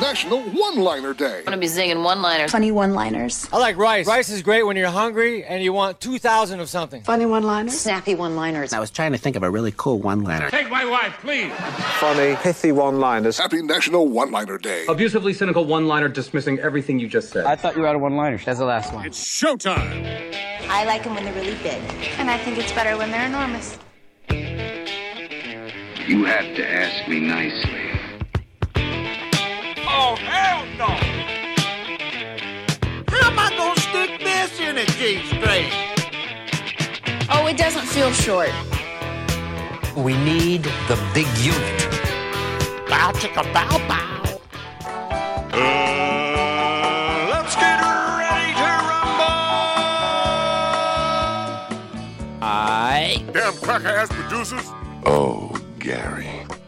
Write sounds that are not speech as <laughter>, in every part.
National One Liner Day. I'm gonna be singing one-liners. Funny one-liners. I like rice. Rice is great when you're hungry and you want 2,000 of something. Funny one-liners. Snappy one-liners. I was trying to think of a really cool one-liner. Take my wife, please. Funny, pithy one-liners. Happy National One Liner Day. Abusively cynical one-liner dismissing everything you just said. I thought you were out of one-liners. That's the last one. It's showtime. I like them when they're really big. And I think it's better when they're enormous. You have to ask me nicely. Oh, hell no! How am I gonna stick this in a G string? Oh, it doesn't feel short. We need the big unit. Bow chicka bow bow. Uh, let's get ready to rumble! I. Damn cracker-ass producers. Oh, Gary.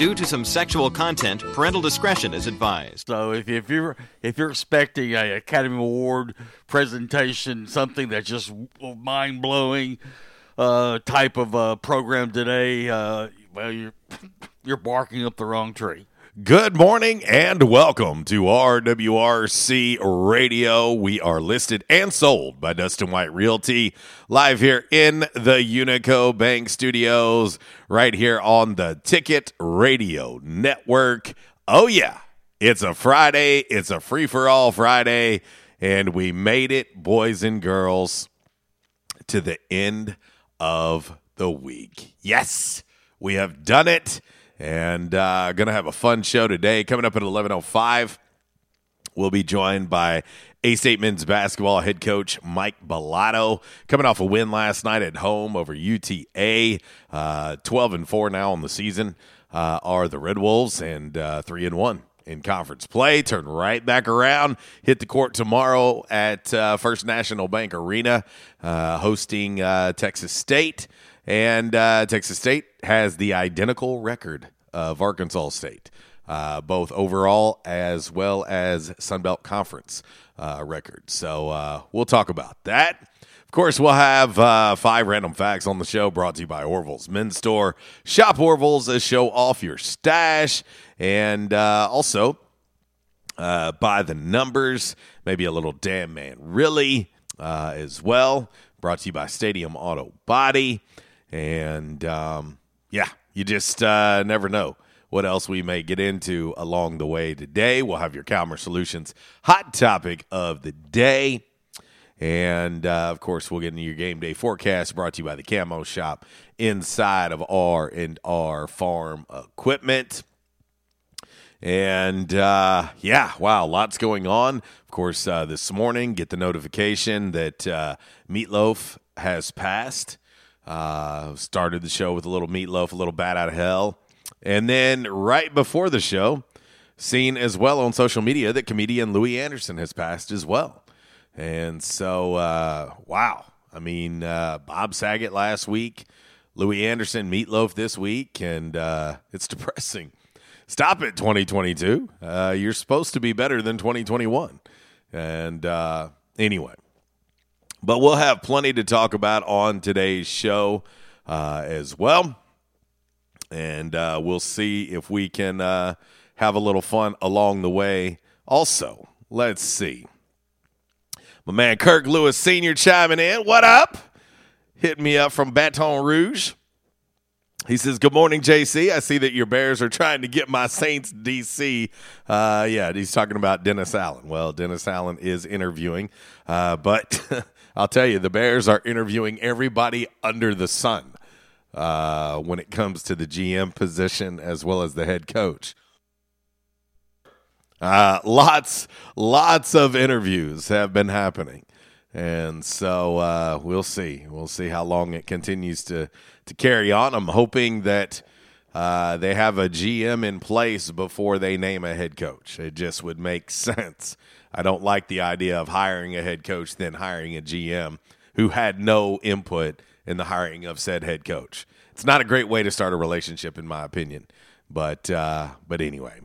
Due to some sexual content, parental discretion is advised. So if, if you're if you're expecting a Academy Award presentation, something that's just mind blowing uh, type of uh, program today, uh, well you're <laughs> you're barking up the wrong tree. Good morning and welcome to RWRC Radio. We are listed and sold by Dustin White Realty, live here in the Unico Bank Studios, right here on the Ticket Radio Network. Oh, yeah, it's a Friday, it's a free for all Friday, and we made it, boys and girls, to the end of the week. Yes, we have done it and uh, to have a fun show today. Coming up at 11.05, we'll be joined by A-State men's basketball head coach Mike Balado, coming off a win last night at home over UTA. Uh, 12 and 4 now on the season uh, are the Red Wolves, and uh, 3 and 1 in conference play. Turn right back around, hit the court tomorrow at uh, First National Bank Arena, uh, hosting uh, Texas State. And uh, Texas State has the identical record of Arkansas State, uh, both overall as well as Sun Belt Conference uh, record. So uh, we'll talk about that. Of course, we'll have uh, five random facts on the show brought to you by Orville's Men's Store. Shop Orville's, a show off your stash. And uh, also, by the numbers, maybe a little damn man, really, as well. Brought to you by Stadium Auto Body. And um, yeah, you just uh, never know what else we may get into along the way today. We'll have your Calmer Solutions hot topic of the day. And uh, of course, we'll get into your game day forecast brought to you by the Camo Shop inside of R and R Farm Equipment. And uh, yeah, wow, lots going on. Of course, uh, this morning, get the notification that uh, Meatloaf has passed. Uh, started the show with a little meatloaf, a little bat out of hell. And then right before the show, seen as well on social media that comedian Louie Anderson has passed as well. And so, uh, wow. I mean, uh, Bob Saget last week, Louie Anderson, Meatloaf this week, and uh, it's depressing. Stop it, 2022. Uh, you're supposed to be better than 2021. And uh, anyway, but we'll have plenty to talk about on today's show uh, as well. And uh, we'll see if we can uh, have a little fun along the way. Also, let's see. My man Kirk Lewis Sr. chiming in. What up? Hitting me up from Baton Rouge. He says, Good morning, JC. I see that your Bears are trying to get my Saints DC. Uh, yeah, he's talking about Dennis Allen. Well, Dennis Allen is interviewing, uh, but <laughs> I'll tell you, the Bears are interviewing everybody under the sun uh, when it comes to the GM position as well as the head coach. Uh, lots, lots of interviews have been happening. And so uh, we'll see. We'll see how long it continues to, to carry on. I'm hoping that uh, they have a GM in place before they name a head coach. It just would make <laughs> sense. I don't like the idea of hiring a head coach, then hiring a GM who had no input in the hiring of said head coach. it's not a great way to start a relationship, in my opinion. But uh, but anyway,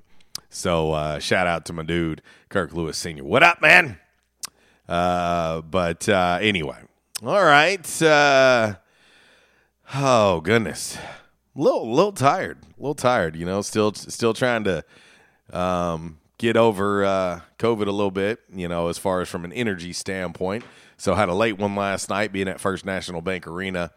so uh, shout out to my dude Kirk Lewis Senior. What up, man? Uh, but uh, anyway, all right. Uh, oh goodness, little little tired, little tired. You know, still still trying to um, get over uh, COVID a little bit. You know, as far as from an energy standpoint. So had a late one last night, being at First National Bank Arena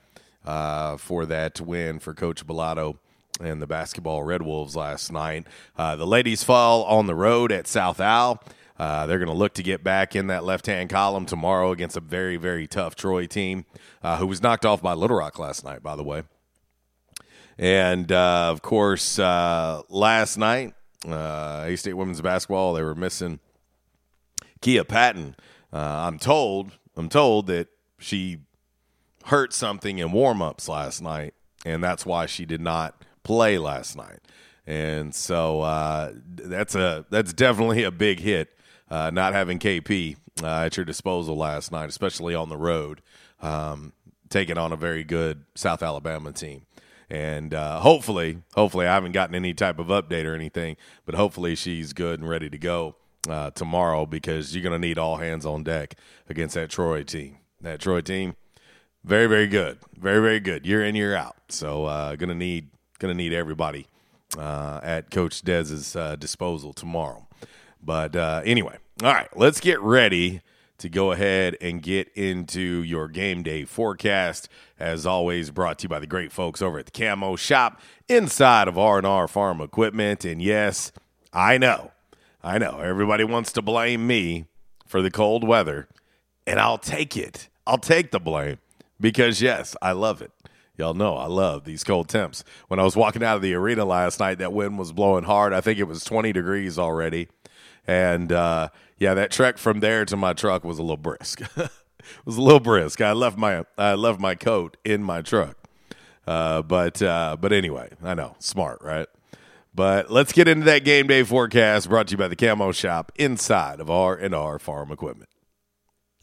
uh, for that win for Coach Balado and the basketball Red Wolves last night. Uh, the ladies fall on the road at South Al. Uh, they're going to look to get back in that left hand column tomorrow against a very, very tough Troy team uh, who was knocked off by Little Rock last night, by the way. And uh, of course, uh, last night, uh, A State women's basketball, they were missing Kia Patton. Uh, I'm told, I'm told that she hurt something in warm-ups last night, and that's why she did not play last night. And so uh, that's a that's definitely a big hit. Uh, not having KP uh, at your disposal last night, especially on the road, um, taking on a very good South Alabama team. And uh, hopefully, hopefully, I haven't gotten any type of update or anything, but hopefully she's good and ready to go uh, tomorrow because you're going to need all hands on deck against that Troy team. That Troy team, very, very good, very, very good. Year in, year out. So, uh, going to need going to need everybody uh, at Coach Dez's uh, disposal tomorrow. But uh, anyway, all right, let's get ready to go ahead and get into your game day forecast. As always, brought to you by the great folks over at the Camo Shop inside of R&R Farm Equipment. And yes, I know, I know, everybody wants to blame me for the cold weather, and I'll take it. I'll take the blame because yes, I love it. Y'all know I love these cold temps. When I was walking out of the arena last night, that wind was blowing hard. I think it was 20 degrees already. And uh, yeah, that trek from there to my truck was a little brisk. <laughs> it was a little brisk. I left my I left my coat in my truck. Uh, but uh, but anyway, I know, smart, right? But let's get into that game day forecast brought to you by the Camo Shop inside of R and R Farm Equipment.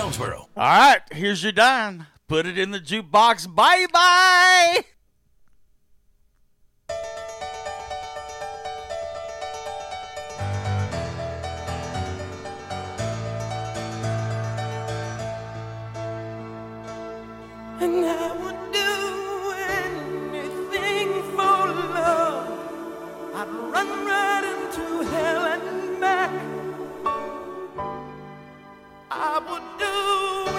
Jonesboro. All right, here's your dime. Put it in the jukebox. Bye bye. And I would do anything for love. I'd run I would do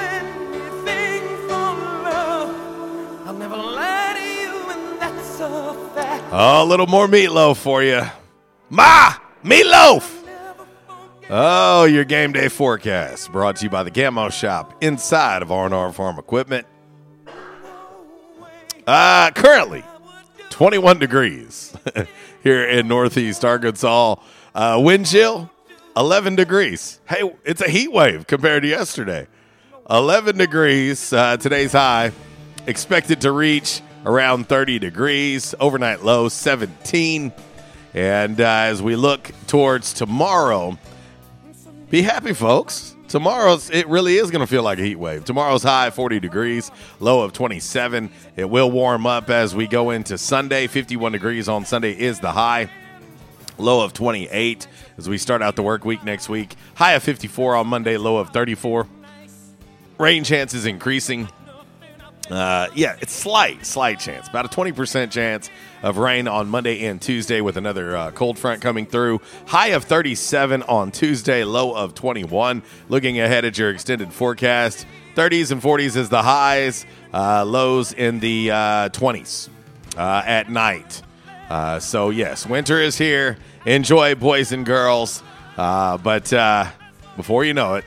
anything for love. I'll never lie to you, and that's a. Oh, a little more meatloaf for you. Ma! Meatloaf! Oh, your game day forecast brought to you by the Camo Shop inside of R&R Farm Equipment. Uh, currently, 21 degrees <laughs> here in Northeast Arkansas. Uh, wind chill, 11 degrees. Hey, it's a heat wave compared to yesterday. 11 degrees, uh, today's high. Expected to reach around 30 degrees. Overnight low, 17. And uh, as we look towards tomorrow, be happy, folks. Tomorrow's it really is going to feel like a heat wave. Tomorrow's high 40 degrees, low of 27. It will warm up as we go into Sunday. 51 degrees on Sunday is the high. Low of 28 as we start out the work week next week. High of 54 on Monday, low of 34. Rain chances increasing. Uh, yeah, it's slight, slight chance. About a 20% chance of rain on Monday and Tuesday with another uh, cold front coming through. High of 37 on Tuesday, low of 21. Looking ahead at your extended forecast, 30s and 40s is the highs, uh, lows in the uh, 20s uh, at night. Uh, so, yes, winter is here. Enjoy, boys and girls. Uh, but uh, before you know it,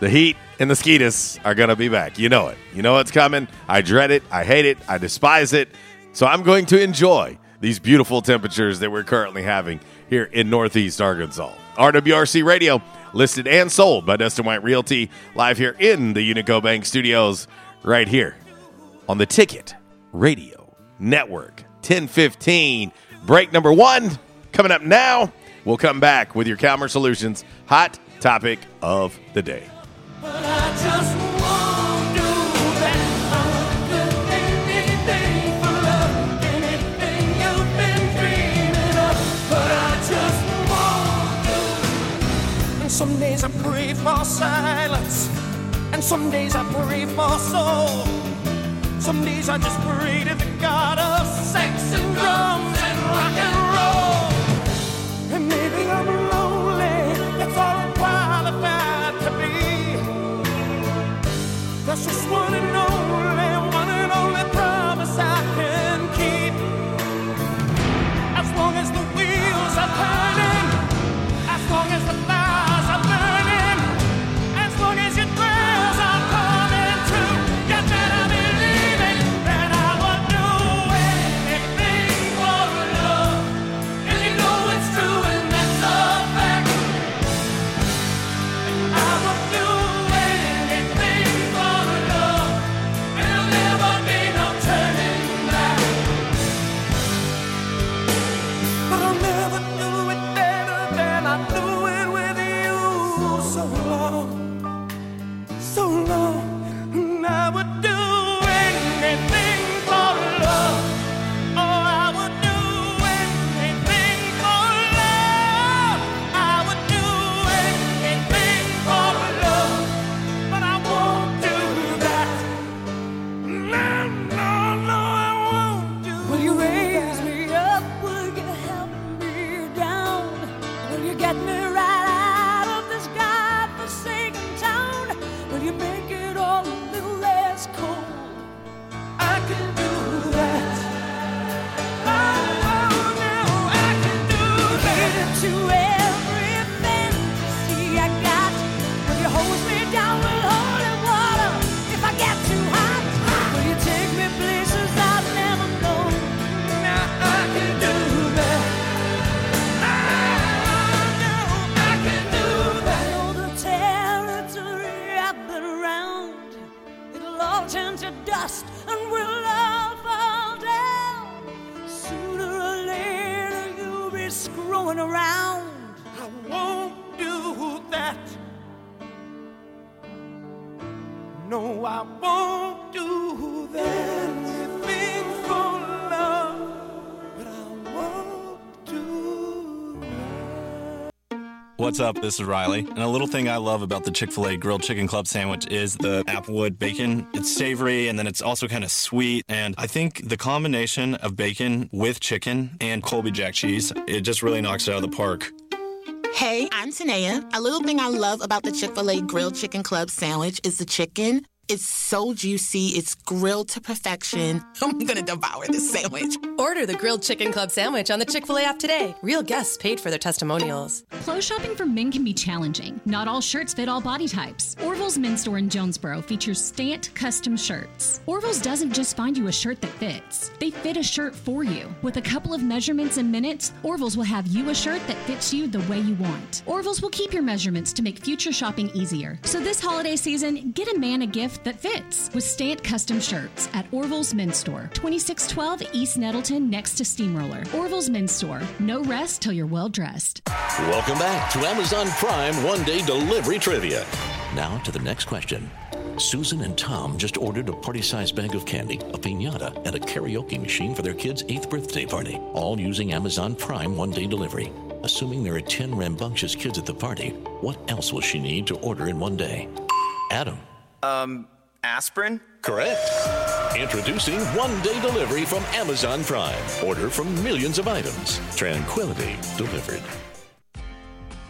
the heat and the skeetus are going to be back. You know it. You know it's coming. I dread it. I hate it. I despise it. So I'm going to enjoy these beautiful temperatures that we're currently having here in Northeast Arkansas. RWRC Radio, listed and sold by Dustin White Realty, live here in the Unico Bank Studios, right here on the Ticket Radio Network. 1015, break number one coming up now. We'll come back with your Calmer Solutions hot topic of the day. Some days I pray for silence, and some days I pray for soul. Some days I just pray to the God of sex and drums just one What's up? This is Riley. And a little thing I love about the Chick fil A grilled chicken club sandwich is the applewood bacon. It's savory and then it's also kind of sweet. And I think the combination of bacon with chicken and Colby Jack cheese, it just really knocks it out of the park. Hey, I'm Tanea. A little thing I love about the Chick fil A Grilled Chicken Club sandwich is the chicken. It's so juicy, it's grilled to perfection. <laughs> I'm gonna devour this sandwich. Order the grilled chicken club sandwich on the Chick fil A app today. Real guests paid for their testimonials. Clothes shopping for men can be challenging. Not all shirts fit all body types. Orville's Men's Store in Jonesboro features Stantt custom shirts. Orville's doesn't just find you a shirt that fits, they fit a shirt for you. With a couple of measurements and minutes, Orville's will have you a shirt that fits you the way you want. Orville's will keep your measurements to make future shopping easier. So this holiday season, get a man a gift that fits with Stantt custom shirts at Orville's Men's Store, 2612 East Nettleton next to Steamroller. Orville's Men's Store. No rest till you're well dressed. Welcome back to Amazon Prime One Day Delivery Trivia. Now to the next question. Susan and Tom just ordered a party sized bag of candy, a pinata, and a karaoke machine for their kid's eighth birthday party, all using Amazon Prime One Day Delivery. Assuming there are 10 rambunctious kids at the party, what else will she need to order in one day? Adam. Um, aspirin? Correct. Introducing one day delivery from Amazon Prime. Order from millions of items. Tranquility delivered.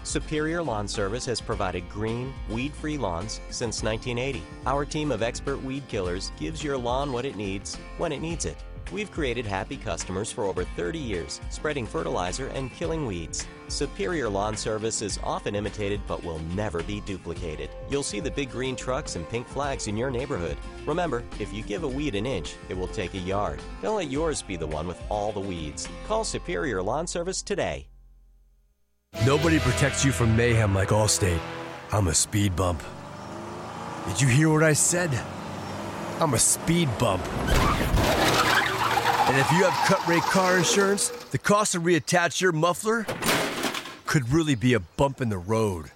Superior Lawn Service has provided green, weed free lawns since 1980. Our team of expert weed killers gives your lawn what it needs when it needs it. We've created happy customers for over 30 years, spreading fertilizer and killing weeds. Superior Lawn Service is often imitated but will never be duplicated. You'll see the big green trucks and pink flags in your neighborhood. Remember, if you give a weed an inch, it will take a yard. Don't let yours be the one with all the weeds. Call Superior Lawn Service today. Nobody protects you from mayhem like Allstate. I'm a speed bump. Did you hear what I said? I'm a speed bump. And if you have cut rate car insurance, the cost to reattach your muffler could really be a bump in the road.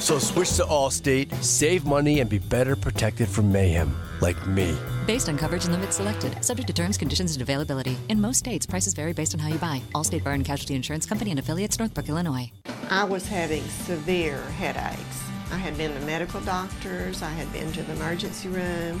So switch to Allstate, save money, and be better protected from mayhem, like me. Based on coverage and limits selected, subject to terms, conditions, and availability. In most states, prices vary based on how you buy. Allstate Fire and Casualty Insurance Company and affiliates, Northbrook, Illinois. I was having severe headaches. I had been to medical doctors, I had been to the emergency room.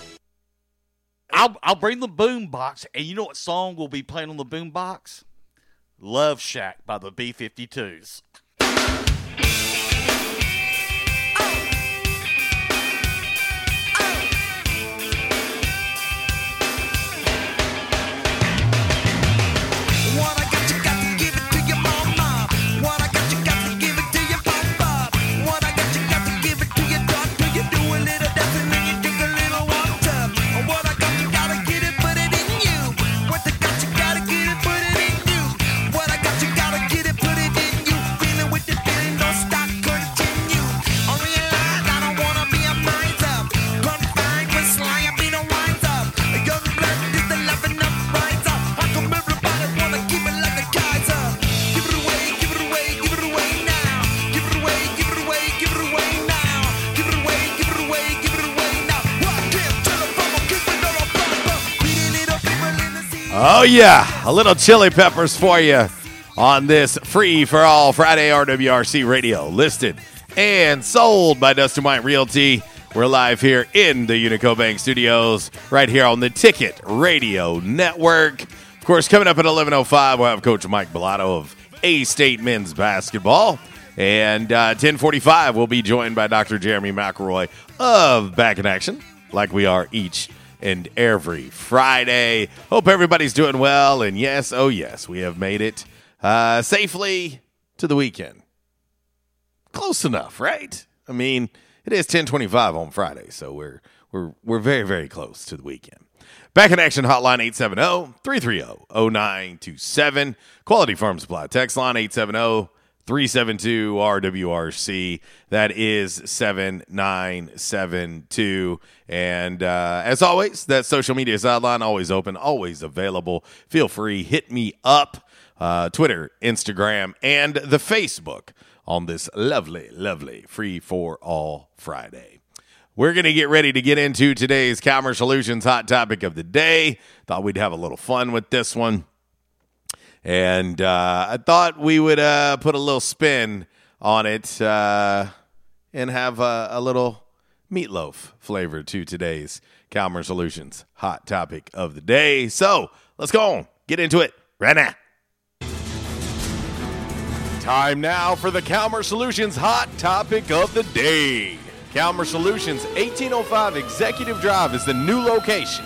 I'll I'll bring the boom box, and you know what song will be playing on the boom box? Love Shack by the B 52s. Oh, yeah. A little chili peppers for you on this free for all Friday RWRC radio. Listed and sold by Dustin White Realty. We're live here in the Unico Bank studios, right here on the Ticket Radio Network. Of course, coming up at 11.05, we'll have Coach Mike Balado of A State Men's Basketball. And uh, 1045, we'll be joined by Dr. Jeremy McElroy of Back in Action, like we are each and every Friday. Hope everybody's doing well. And yes, oh yes, we have made it uh, safely to the weekend. Close enough, right? I mean, it is 1025 on Friday, so we're we're we're very very close to the weekend. Back in action hotline 870-330-0927. Quality Farm Supply text line 870 372 RWRC. That is 7972. And uh, as always, that social media sideline always open, always available. Feel free, hit me up. Uh, Twitter, Instagram, and the Facebook on this lovely, lovely free for all Friday. We're going to get ready to get into today's Calmer Solutions hot topic of the day. Thought we'd have a little fun with this one. And uh, I thought we would uh, put a little spin on it uh, and have a, a little meatloaf flavor to today's Calmer Solutions hot topic of the day. So let's go on, get into it right now. Time now for the Calmer Solutions hot topic of the day. Calmer Solutions 1805 Executive Drive is the new location.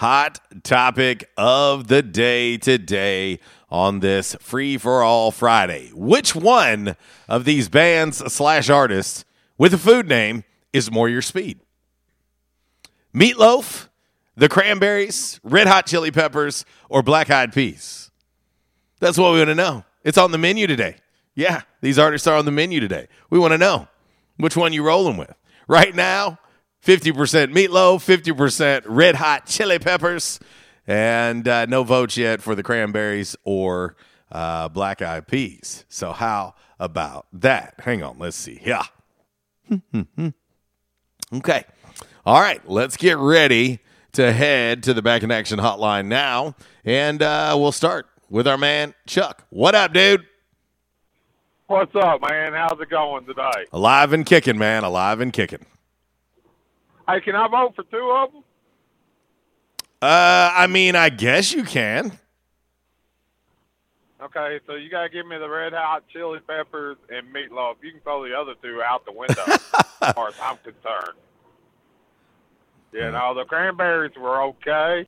hot topic of the day today on this free for all Friday. Which one of these bands slash artists with a food name is more your speed? Meatloaf, the Cranberries, Red Hot Chili Peppers, or Black Eyed Peas? That's what we want to know. It's on the menu today. Yeah, these artists are on the menu today. We want to know which one you rolling with. Right now, 50% meatloaf, 50% red hot chili peppers, and uh, no votes yet for the cranberries or uh, black eyed peas. So, how about that? Hang on, let's see. Yeah. <laughs> okay. All right, let's get ready to head to the back in action hotline now, and uh, we'll start with our man Chuck. What up, dude? What's up, man? How's it going today? Alive and kicking, man. Alive and kicking. Hey, can I vote for two of them? Uh, I mean, I guess you can. Okay, so you gotta give me the red hot chili peppers and meatloaf. You can throw the other two out the window, as <laughs> far as I'm concerned. You know, the cranberries were okay.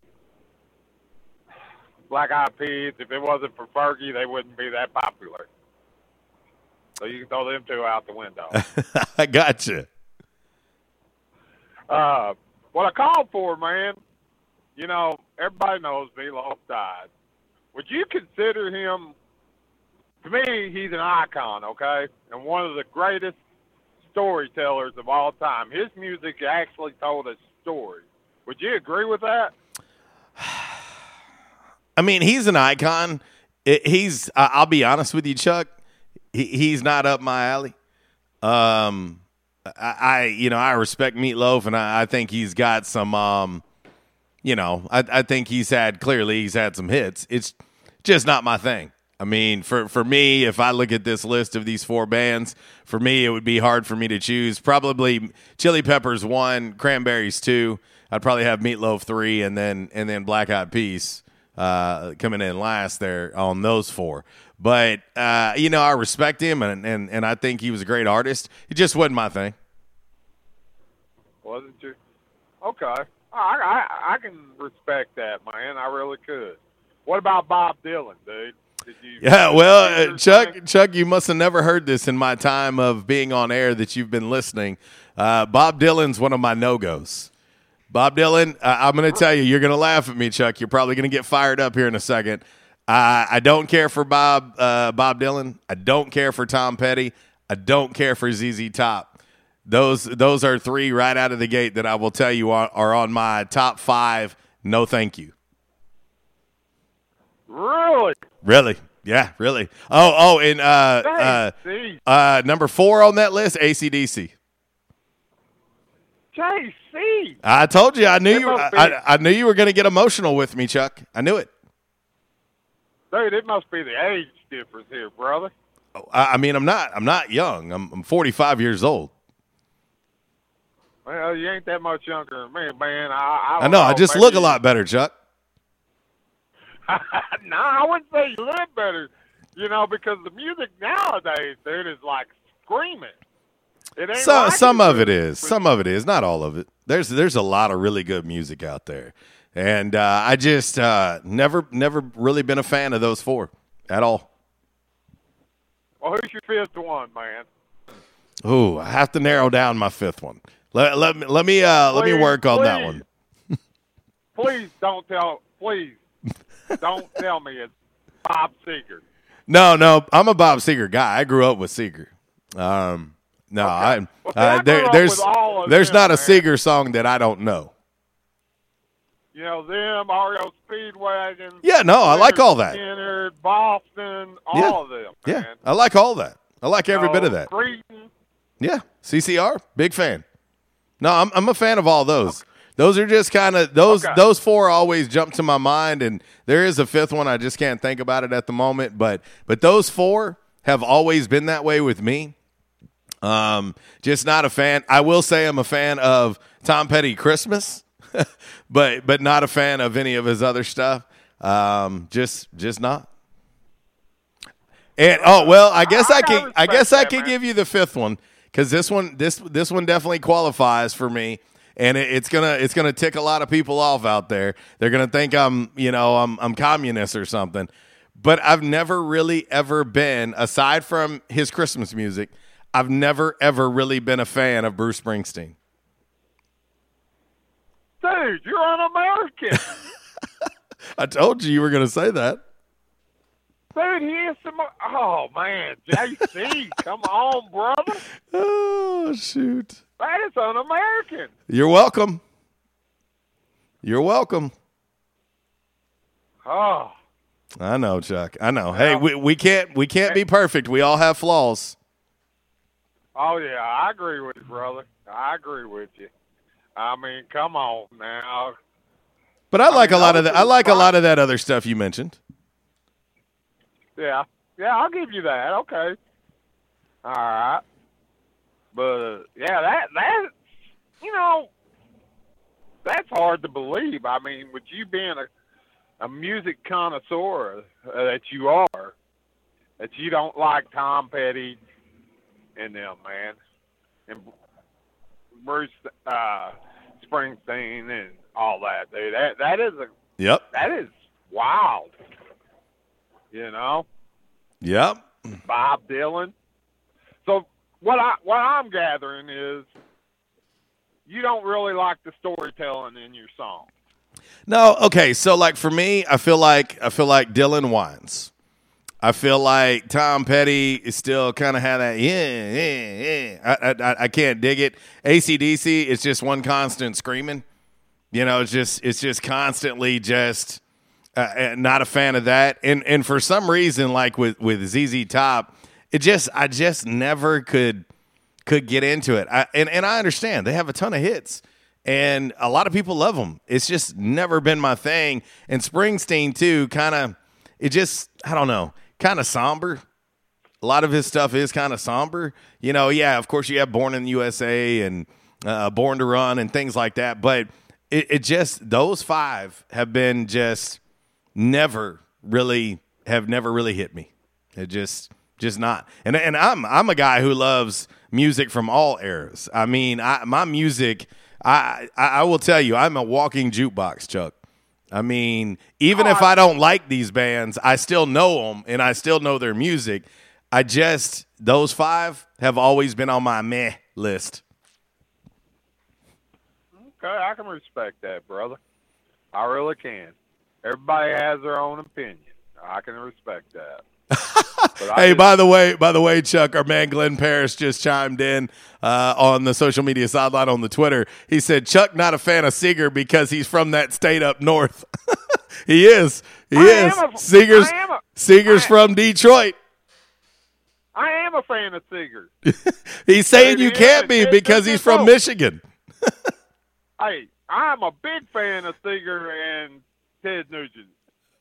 Black eyed peas, if it wasn't for Fergie, they wouldn't be that popular. So you can throw them two out the window. <laughs> I got you. Uh, what I called for, man, you know, everybody knows Meatloaf died. Would you consider him, to me, he's an icon, okay? And one of the greatest storytellers of all time. His music actually told a story. Would you agree with that? <sighs> I mean, he's an icon. It, he's. I- I'll be honest with you, Chuck. He, he's not up my alley. Um, I, I, you know, I respect Meatloaf, and I, I think he's got some. Um, you know, I, I think he's had clearly he's had some hits. It's just not my thing. I mean, for for me, if I look at this list of these four bands, for me it would be hard for me to choose. Probably Chili Peppers one, Cranberries two. I'd probably have Meatloaf three, and then and then Black Eyed Peas uh, coming in last there on those four. But uh, you know, I respect him, and, and and I think he was a great artist. It just wasn't my thing. Wasn't you? Okay. I, I I can respect that, man. I really could. What about Bob Dylan, dude? Did you? Yeah, well, uh, Chuck, Chuck, you must have never heard this in my time of being on air that you've been listening. Uh, Bob Dylan's one of my no goes. Bob Dylan, uh, I'm going to tell you, you're going to laugh at me, Chuck. You're probably going to get fired up here in a second. Uh, I don't care for Bob uh, Bob Dylan. I don't care for Tom Petty. I don't care for ZZ Top. Those those are three right out of the gate that I will tell you are, are on my top five. No, thank you. Really? Really? Yeah, really. Oh, oh, and uh, uh, uh, number four on that list, ACDC. JC. I told you, I knew you. I, I, I knew you were going to get emotional with me, Chuck. I knew it. Dude, it must be the age difference here, brother. Oh, I, I mean, I'm not. I'm not young. I'm, I'm 45 years old. Well, you ain't that much younger than me, man. I, I, I know. I just look a lot better, Chuck. <laughs> no, I wouldn't say you look better. You know, because the music nowadays, dude, is like screaming. It ain't Some like some it of it is. Some of it is. Not all of it. There's there's a lot of really good music out there, and uh, I just uh, never never really been a fan of those four at all. Well, who's your fifth one, man? Ooh, I have to narrow down my fifth one. Let, let me let me uh, let me work on that one. <laughs> Please don't tell. Please don't <laughs> tell me it's Bob Seger. No, no, I'm a Bob Seger guy. I grew up with Seger. Um, no, I, Well, I there, there's with all of there's them, not a man. Seger song that I don't know. You know them, REO Speedwagon. Yeah, no, I like all that. Skynyrd, Boston, all Yeah. of them. Yeah, I like all that. I like every bit of that. Yeah, CCR, big fan. No, I'm I'm a fan of all those. Those are just kind of those Okay. those four always jump to my mind, and there is a fifth one. I just can't think about it at the moment. But but those four have always been that way with me. Um, just not a fan. I will say I'm a fan of Tom Petty Christmas, <laughs> but but not a fan of any of his other stuff. Um, just just not. And oh well, I guess I, I can. I guess I that, can man. give you the fifth one because this one this this one definitely qualifies for me, and it, it's gonna it's gonna tick a lot of people off out there. They're gonna think I'm you know I'm I'm communist or something, but I've never really ever been aside from his Christmas music. I've never ever really been a fan of Bruce Springsteen. Dude, you're un-American. <laughs> I told you you were gonna say that. Dude, he is some. Oh man, JC, come on, brother. <laughs> Oh shoot! That is un-American. You're welcome. You're welcome. Oh, I know, Chuck. I know. Hey, we, we can't we can't be perfect. We all have flaws. oh yeah, I agree with you, brother. I agree with you. I mean, come on now. But I like mean, a lot of that. I like a lot of that other stuff you mentioned. Yeah, yeah, I'll give you that. Okay. All right. But yeah, that that you know, that's hard to believe. I mean, with you being a a music connoisseur uh, that you are, that you don't like Tom Petty and them, man, and Bruce uh, Springsteen and all that, dude. That that is a Yep. that is wild. You know, Yep. Bob Dylan. So what I what I'm gathering is you don't really like the storytelling in your song. No, okay. So like for me, I feel like I feel like Dylan whines. I feel like Tom Petty is still kind of had that yeah yeah yeah. I, I I can't dig it. ACDC is just one constant screaming. You know, it's just it's just constantly just uh, uh, not a fan of that. And and for some reason, like with with ZZ Top, it just I just never could could get into it. I, and and I understand they have a ton of hits, and a lot of people love them. It's just never been my thing. And Springsteen too, kind of. It just I don't know, kind of somber. A lot of his stuff is kind of somber. You know, yeah, of course you have Born in the USA and uh, Born to Run and things like that, but it, it just those five have been just never really have never really hit me. It just just not. And and I'm I'm a guy who loves music from all eras. I mean, I my music I I, I will tell you, I'm a walking jukebox, Chuck. I mean, even if oh, I don't like these bands, I still know them and I still know their music. I just those five have always been on my meh list. Okay, I can respect that, brother. I really can. Everybody has their own opinion. I can respect that. Hey, just- by the way, by the way, Chuck, our man Glenn Parrish just chimed in uh, on the social media sideline on the Twitter. He said Chuck not a fan of Seger because he's from that state up north. <laughs> he is. He I is. a- Seger's a- Seger's I- from Detroit. I am a fan of Seger. <laughs> He's saying you can't be because he's from. Michigan. <laughs> hey, I'm a big fan of Seger and Ted Nugent.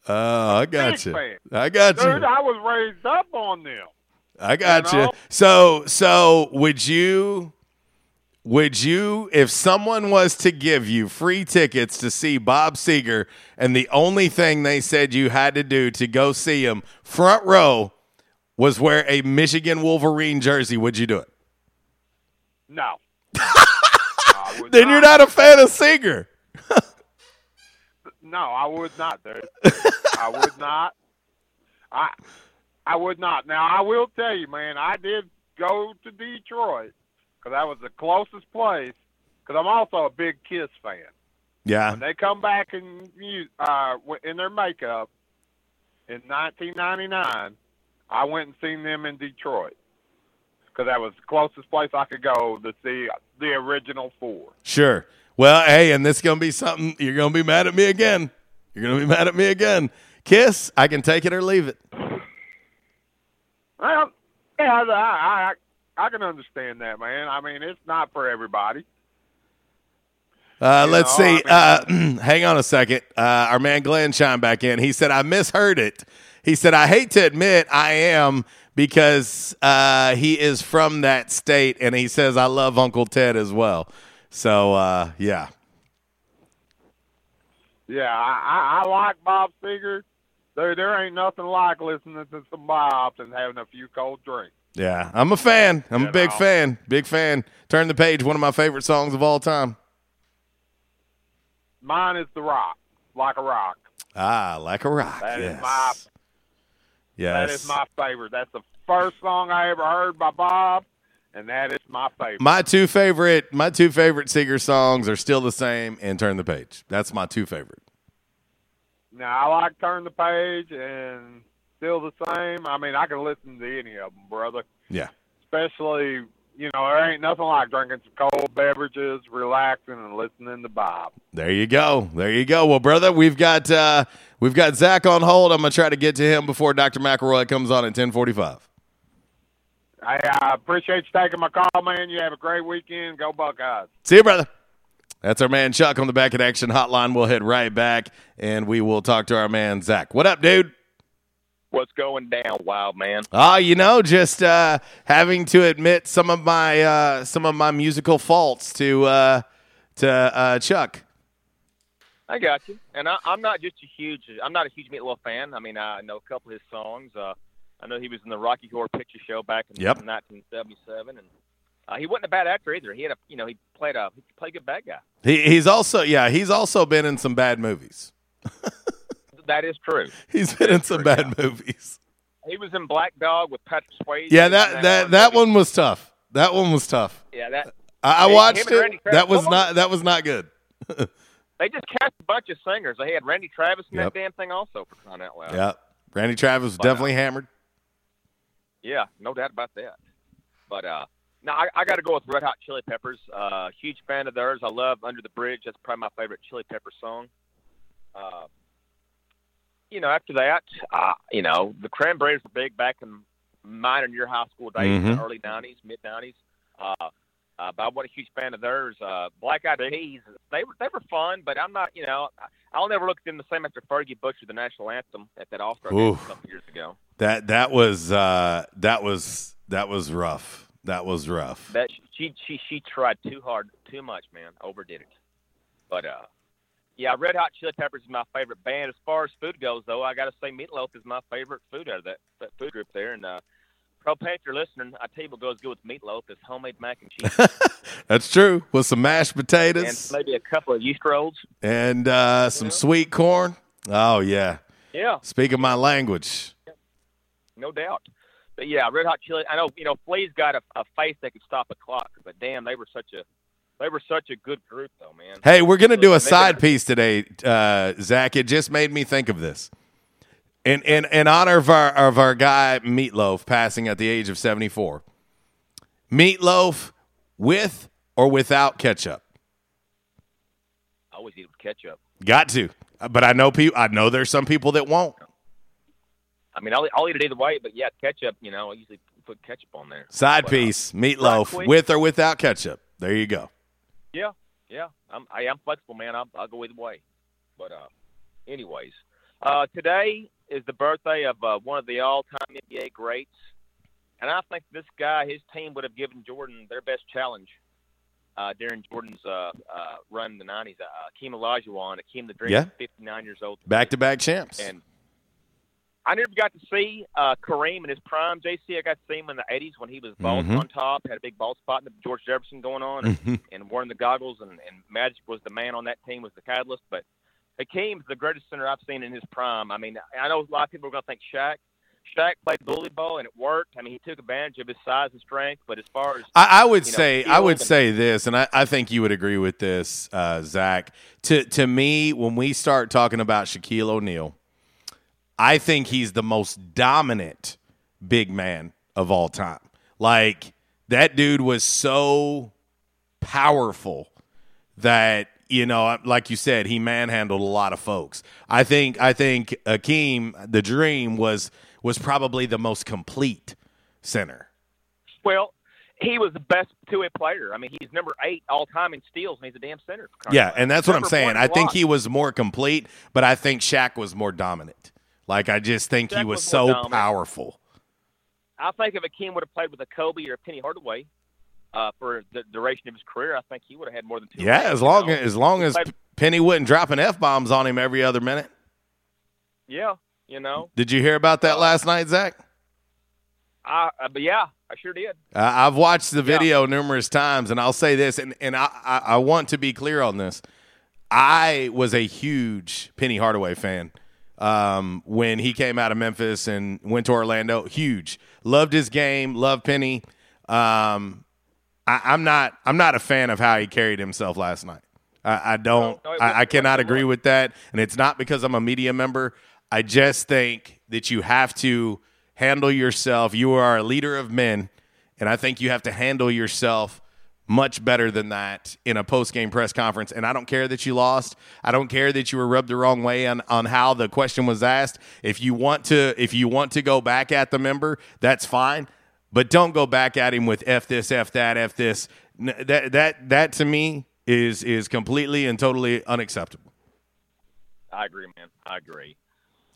Oh, I Big got you. fan. I got Dude, you. I was raised up on them. I got You you. know? So, so would you would you, if someone was to give you free tickets to see Bob Seger, and the only thing they said you had to do to go see him front row was wear a Michigan Wolverine jersey, would you do it? No. <laughs> then you're not a fan of Seger. <laughs> No, I would not, dude. <laughs> I would not. I I would not. Now I will tell you, man. I did go to Detroit because that was the closest place. Because I'm also a big Kiss fan. Yeah. When they come back in uh, in their makeup in 1999, I went and seen them in Detroit because that was the closest place I could go to see the original four. Sure. Well, hey, and this is gonna be something you're gonna be mad at me again. You're gonna be mad at me again. Kiss, I can take it or leave it. Well, yeah, I, I I can understand that, man. I mean, it's not for everybody. Uh, let's know, see. uh, <clears throat> hang on a second. Uh, our man Glenn chimed back in. He said, I misheard it. He said, I hate to admit I am because uh, he is from that state. And he says, I love Uncle Ted as well. So, uh, yeah. Yeah, I, I, like Bob Seger. There, there ain't nothing like listening to some Bobs and having a few cold drinks. Yeah. I'm a fan. I'm a big know. fan. Big fan. Turn the page. One of my favorite songs of all time. Mine is the rock, like a rock. Ah, like a rock. That is yes. my yes. that is my favorite. That's the first song I ever heard by Bob, and that is my favorite. My two favorite, my two favorite Seger songs are still the same. And turn the page. That's my two favorite. Now I like Turn the Page and still the same. I mean, I can listen to any of them, brother. Yeah. Especially, you know, there ain't nothing like drinking some cold beverages, relaxing, and listening to Bob. There you go. There you go. Well, brother, we've got uh, we've got Zach on hold. I'm gonna try to get to him before Dr. McElroy comes on at 10:45. Hey, I appreciate you taking my call, man. You have a great weekend. Go Buckeyes. See you, brother. That's our man Chuck on the back in action hotline. We'll head right back and we will talk to our man Zach. What up, dude? What's going down, wild man? Ah, you know, just uh, having to admit some of my uh, some of my musical faults to uh, to uh, Chuck. I got you. And I, I'm not just a huge. I'm not a huge Meatloaf fan. I mean, I know a couple of his songs. I know he was in the Rocky Horror Picture Show back in Yep. 1977, and uh, he wasn't a bad actor either. He had a, you know, he played a he played a good bad guy. He, he's also yeah, he's also been in some bad movies. <laughs> That is true. He's been in some bad movies. He was in Black Dog with Patrick Swayze. Yeah, that that that one was tough. That one was tough. Yeah, that. I, I watched him and Randy it. That was not that was not good. <laughs> They just cast a bunch of singers. They had Randy Travis in Yep. that damn thing also for crying out loud. Yeah, Randy Travis was But, uh, definitely hammered. Yeah, no doubt about that. But uh no, I, I got to go with Red Hot Chili Peppers. Uh, huge fan of theirs. I love Under the Bridge. That's probably my favorite Chili Pepper song. Uh, you know, after that, uh, you know, the Cranberries were big back in mine and your high school days, Mhm. the early '90s, mid '90s. Uh, uh, but I wasn't a huge fan of theirs. Uh, Black Eyed Peas, they were they were fun, but I'm not, you know, I'll never look at them the same after Fergie butchered the national anthem at that All Star game Oof. a couple years ago. That that was uh, that was that was rough. That was rough. That she she she tried too hard, too much, man. Overdid it. But uh, yeah, Red Hot Chili Peppers is my favorite band. As far as food goes, though, I got to say Meatloaf is my favorite food out of that, that food group there. And uh, if you're listening, I table goes good with Meatloaf is homemade mac and cheese <laughs> That's true. With some mashed potatoes and maybe a couple of yeast rolls. and uh, some sweet corn. Oh yeah. Yeah, Speaking my language. no doubt. But yeah, Red Hot Chili. I know you know Flea's got a, a face that could stop a clock, but damn, they were such a they were such a good group, though, man. Hey, we're gonna do a side piece today, uh, Zach. It just made me think of this. In in in honor of our of our guy Meatloaf passing at the age of seventy four. Meatloaf with or without ketchup. I always eat with ketchup. Got to, but I know people. I know there's some people that won't. I mean, I'll, I'll eat it either way, but yeah, ketchup. You know, I usually put ketchup on there. Side But, uh, piece, meatloaf with or without ketchup. There you go. Yeah, yeah. I'm I am flexible, man. I'll, I'll go either way. But uh, anyways, uh, today is the birthday of uh, one of the all-time NBA greats, and I think this guy, his team would have given Jordan their best challenge. uh, Darren Jordan's uh, uh, run in the '90s. Uh, Akeem Olajuwon, Akeem the Dream, Yeah. 59 years old, Back to back champs. and I never got to see uh, Kareem in his prime. JC, I got to see him in the '80s when he was bald Mhm. on top, had a big bald spot, and George Jefferson going on, and, Mhm. and wearing the goggles, and, and Magic was the man on that team, was the catalyst. But Hakeem's the greatest center I've seen in his prime. I mean, I know a lot of people are going to think Shaq. Shaq played bully ball and it worked. I mean, he took advantage of his size and strength. But as far as I, I would you know, say I would say this, and I, I think you would agree with this, uh, Zach. To to me, when we start talking about Shaquille O'Neal, I think he's the most dominant big man of all time. Like that dude was so powerful that you know, like you said, he manhandled a lot of folks. I think I think Akeem, the Dream, was was probably the most complete center. well, he was the best two-way player. I mean, he's number eight all time in steals, and he's a damn center. Yeah, and that's what I'm saying. I think he was more complete, but I think Shaq was more dominant. Like I just think he was, was so dominant. powerful. I think if Akeem would have played with a Kobe or a Penny Hardaway uh, for the duration of his career, I think he would have had more than two. Yeah, as long know? as long as Penny wasn't dropping f bombs on him every other minute. yeah, you know, Did you hear about Uh, that last night, Zach? I, uh, but yeah, I sure did. I've watched the video numerous times, and I'll say this, and, and I, I, I want to be clear on this. I was a huge Penny Hardaway fan um, when he came out of Memphis and went to Orlando. Huge, loved his game, loved Penny. Um, I, I'm not, I'm not a fan of how he carried himself last night. I, I don't, No, no, I, I cannot agree with that, and it's not because I'm a media member. I just think that you have to handle yourself. You are a leader of men, and I think you have to handle yourself much better than that in a post game press conference. And I don't care that you lost. I don't care that you were rubbed the wrong way on, on how the question was asked. If you want to if you want to go back at the member, that's fine. But don't go back at him with F this, F that, F this. That that that to me is is completely and totally unacceptable. I agree, man. I agree.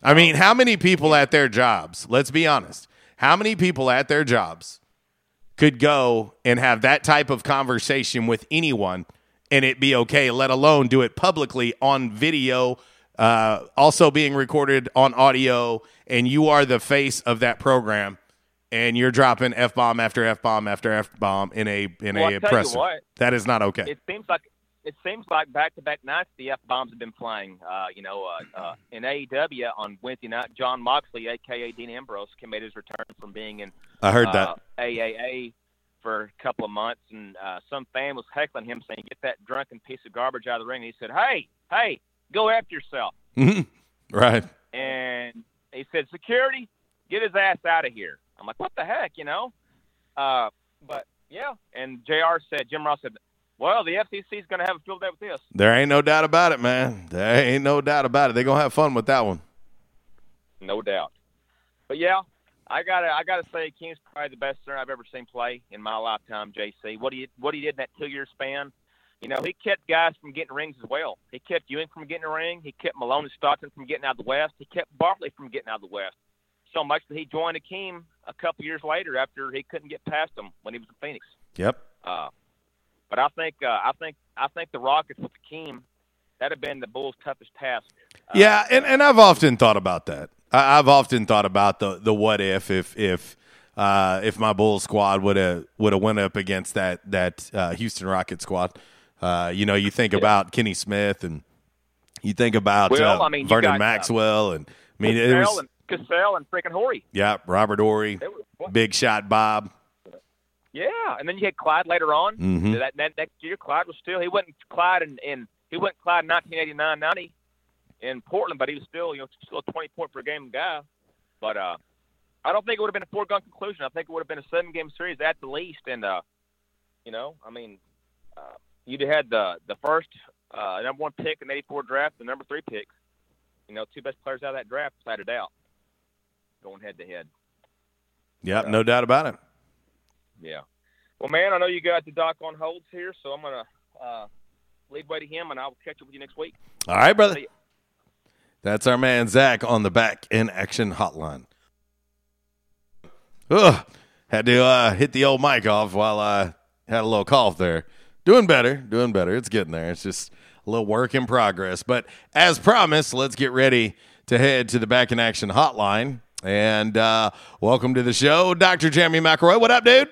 I mean, how many people at their jobs, let's be honest, how many people at their jobs could go and have that type of conversation with anyone and it be okay, let alone do it publicly on video, uh, also being recorded on audio, and you are the face of that program and you're dropping F bomb after F bomb after F bomb in a in Well, a presser. what, that is not okay. It seems like it seems like back to back nights the F bombs have been flying. Uh, you know, uh, uh, in AEW on Wednesday night, Jon Moxley, aka Dean Ambrose, came made his return from being in I heard uh, that. AAA for a couple of months, and uh, some fan was heckling him, saying, "Get that drunken piece of garbage out of the ring." And he said, "Hey, hey, go after yourself." right. and he said, "Security, get his ass out of here." I'm like, "What the heck?" You know. Uh, but yeah, and Jr. said, Jim Ross said, "Well, the FCC is going to have a field day with this." There ain't no doubt about it, man. There ain't no doubt about it. They're gonna have fun with that one. no doubt. But yeah, I gotta I gotta say, King's probably the best center I've ever seen play in my lifetime. JC, what he what he did in that two year span, you know, he kept guys from getting rings as well. He kept Ewing from getting a ring. He kept Malone and Stockton from getting out of the West. He kept Barkley from getting out of the West. So much that he joined Akeem a couple years later after he couldn't get past him when he was in Phoenix. Yep. Uh, but I think uh, I think I think the Rockets with Akeem that'd have been the Bulls' toughest task. Yeah, and, and I've often thought about that. I, I've often thought about the the what if if if uh, if my Bulls squad would have would have went up against that that uh, Houston Rockets squad. Uh, you know, you think about Kenny Smith and you think about Well, uh, I mean, Vernon got, uh, Maxwell and I mean it was and Cassell and freaking Horry. yeah Robert Horry, Big Shot Bob. Yeah, and then you had Clyde later on. Mhm. That, that next year, Clyde was still he wasn't Clyde in, in he wasn't Clyde in 1989-90 in Portland, but he was still you know still a 20 point per game guy. But uh, I don't think it would have been a foregone conclusion. I think it would have been a seven game series at the least. And uh, you know, I mean, uh, you'd have had the the first uh, number one pick in '84 draft, the number three pick. You know, two best players out of that draft, without a doubt, going head to head. Yep, no doubt about it. Yeah. Well, man, I know you got the doc on holds here, so I'm gonna uh, lead way to him, and I'll catch up with you next week. All right, brother. That's our man Zach on the back in action hotline. Ugh, had to uh, hit the old mic off while I had a little cough there. Doing better, doing better. It's getting there. It's just a little work in progress. But as promised, let's get ready to head to the Back in Action hotline. And uh, welcome to the show, Dr. Jeremy McElroy. What up, dude?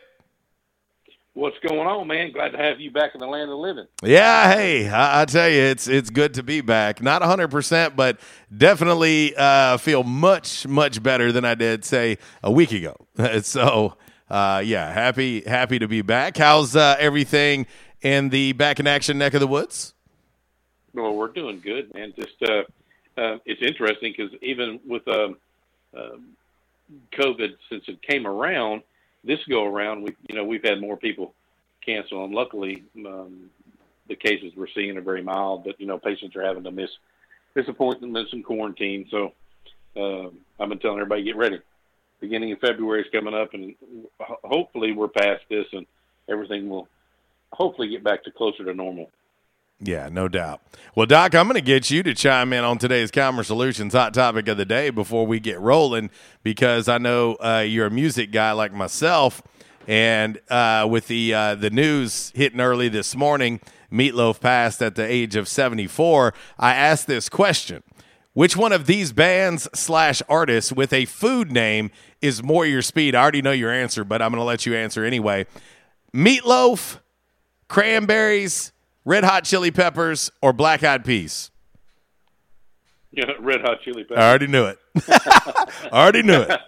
What's going on, man? Glad to have you back in the land of living. Yeah, hey, I, I tell you, it's it's good to be back. Not 100%, but definitely uh, feel much, much better than I did, say, a week ago. <laughs> so, uh, yeah, happy happy to be back. How's uh, everything in the back in action neck of the woods? Well, we're doing good, man. Just uh, uh, it's interesting because even with um, um, COVID, since it came around, this go around, we you know we've had more people cancel, and luckily um, the cases we're seeing are very mild. But you know, patients are having to miss miss appointments and quarantine. So uh, I've been telling everybody get ready. Beginning of February is coming up, and hopefully we're past this, and everything will hopefully get back to closer to normal. Yeah, no doubt. Well, Doc, I'm going to get you to chime in on today's Commerce Solutions hot topic of the day before we get rolling because I know uh, you're a music guy like myself, and uh, with the uh, the news hitting early this morning, Meatloaf passed at the age of 74. I asked this question: Which one of these bands slash artists with a food name is more your speed? I already know your answer, but I'm going to let you answer anyway. Meatloaf, cranberries Red Hot Chili Peppers or Black Eyed Peas? Yeah, Red Hot Chili Peppers. I already knew it. I <laughs> already knew it.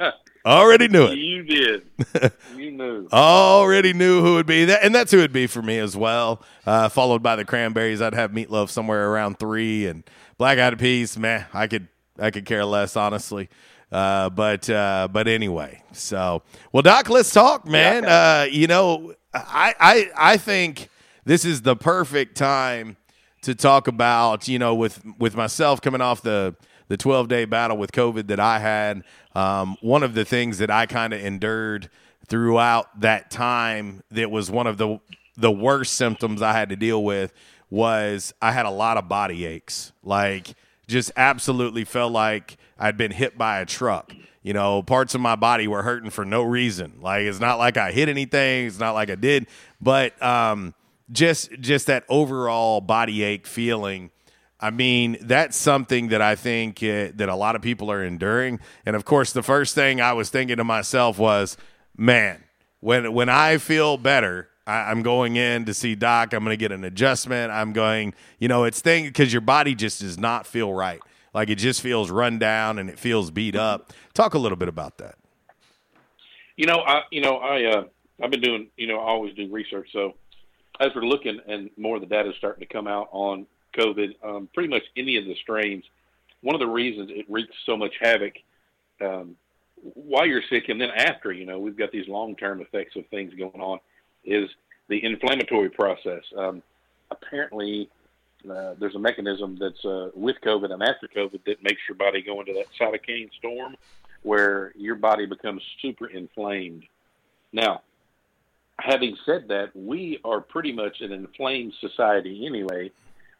Already knew it. You did. <laughs> you knew. Already knew who would be that, and that's who it'd be for me as well. Uh, followed by the Cranberries, I'd have Meatloaf somewhere around three, and Black Eyed Peas. Man, I could I could care less, honestly. Uh, but uh, but anyway, so well, Doc, let's talk, man. Uh, you know, I I I think this is the perfect time to talk about you know with with myself coming off the the 12 day battle with covid that i had. Um, one of the things that i kind of endured throughout that time that was one of the the worst symptoms i had to deal with was i had a lot of body aches. Like just absolutely felt like i'd been hit by a truck. You know parts of my body were hurting for no reason. Like it's not like i hit anything. It's not like i did. But um just just that overall body ache feeling I mean, that's something that I think uh, that a lot of people are enduring. And of course, the first thing I was thinking to myself was, man, when when I feel better, I, am going in to see Doc. I'm going to get an adjustment. I'm going, you know, it's thing because your body just does not feel right. Like it just feels run down and it feels beat up. Talk a little bit about that. You know, I you know I uh, I've been doing you know I always do research, so as we're looking and more of the data is starting to come out on COVID, um, pretty much any of the strains, one of the reasons it wreaks so much havoc um, while you're sick and then after, you know, we've got these long term effects of things going on, is the inflammatory process. Um, apparently, uh, there's a mechanism that's uh, with COVID and after COVID that makes your body go into that cytokine storm where your body becomes super inflamed. Now, having said that, we are pretty much an inflamed society anyway,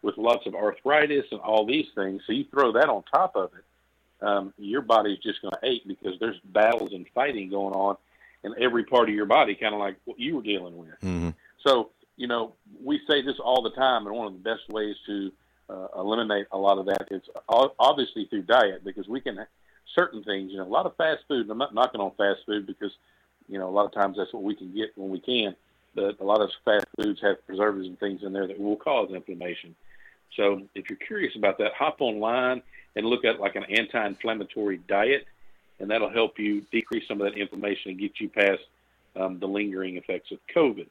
with lots of arthritis and all these things. So you throw that on top of it, um, your body's just going to ache because there's battles and fighting going on in every part of your body, kind of like what you were dealing with. Mm-hmm. So you know, we say this all the time, and one of the best ways to uh, eliminate a lot of that is obviously through diet because we can certain things. You know, a lot of fast food. I'm not knocking on fast food because you know, a lot of times that's what we can get when we can. But a lot of fast foods have preservatives and things in there that will cause inflammation. So if you're curious about that, hop online and look at like an anti-inflammatory diet, and that'll help you decrease some of that inflammation and get you past um, the lingering effects of COVID.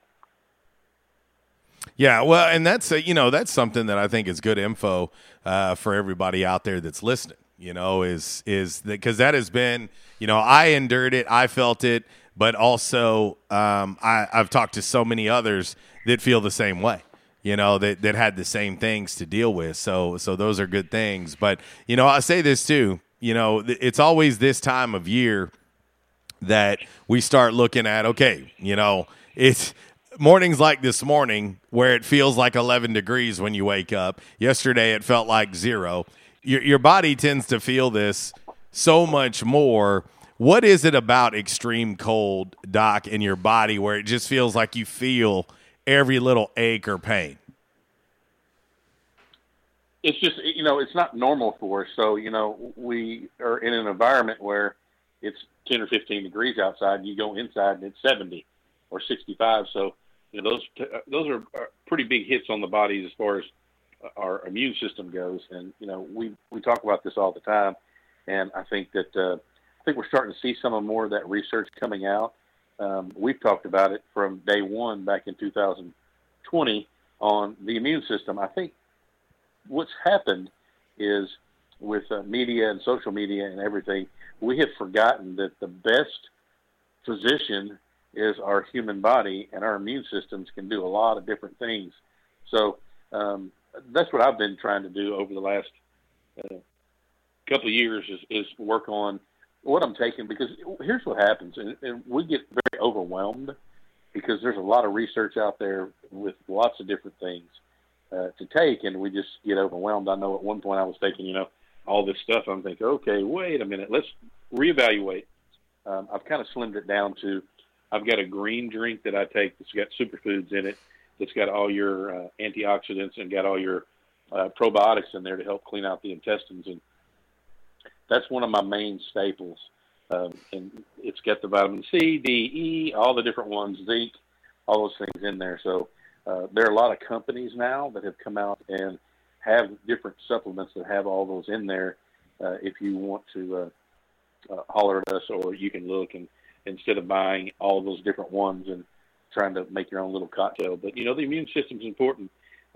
Yeah, well, and that's a, you know that's something that I think is good info uh, for everybody out there that's listening. You know, is is because that, that has been you know I endured it, I felt it but also um, I, I've talked to so many others that feel the same way you know that that had the same things to deal with. So so those are good things. But you know i say this too you know it's always this time of year that we start looking at okay you know it's mornings like this morning where it feels like 11 degrees when you wake up. Yesterday it felt like zero. Your, your body tends to feel this so much more what is it about extreme cold, Doc, in your body where it just feels like you feel every little ache or pain? it's just you know it's not normal for us. So you know we are in an environment where it's ten or fifteen degrees outside, and you go inside and it's seventy or sixty-five. So you know those those are, pretty big hits on the body as far as our immune system goes. And you know we we talk about this all the time, and I think that uh, think we're starting to see some of more of that research coming out. Um, we've talked about it from day one back in 2020 on the immune system. I think what's happened is with uh, media and social media and everything, we have forgotten that the best physician is our human body, and our immune systems can do a lot of different things. So um, that's what I've been trying to do over the last uh, couple of years is, is work on what I'm taking because here's what happens, and, and we get very overwhelmed because there's a lot of research out there with lots of different things uh, to take, and we just get overwhelmed. I know at one point I was taking, you know, all this stuff. I'm thinking, okay, wait a minute, let's reevaluate. Um, I've kind of slimmed it down to I've got a green drink that I take that's got superfoods in it, that's got all your uh, antioxidants and got all your uh, probiotics in there to help clean out the intestines, and that's one of my main staples. Um, and it's got the vitamin C, D, E, all the different ones, zinc, all those things in there. So uh, there are a lot of companies now that have come out and have different supplements that have all those in there. Uh, if you want to uh, uh, holler at us, or you can look and instead of buying all those different ones and trying to make your own little cocktail. But you know, the immune system is important.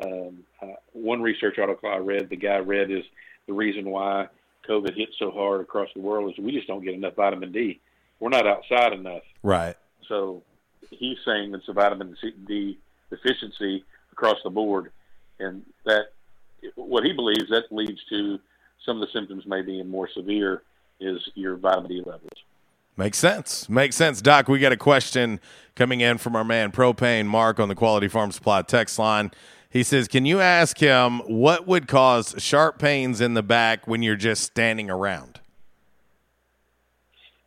Um, uh, one research article I read, the guy read is the reason why COVID hit so hard across the world is we just don't get enough vitamin D. We're not outside enough. Right. So he's saying it's a vitamin D deficiency across the board, and that what he believes that leads to some of the symptoms may be more severe is your vitamin D levels. Makes sense. Makes sense. Doc, we got a question coming in from our man Propane Mark on the Quality Farm Supply text line. He says, Can you ask him what would cause sharp pains in the back when you're just standing around?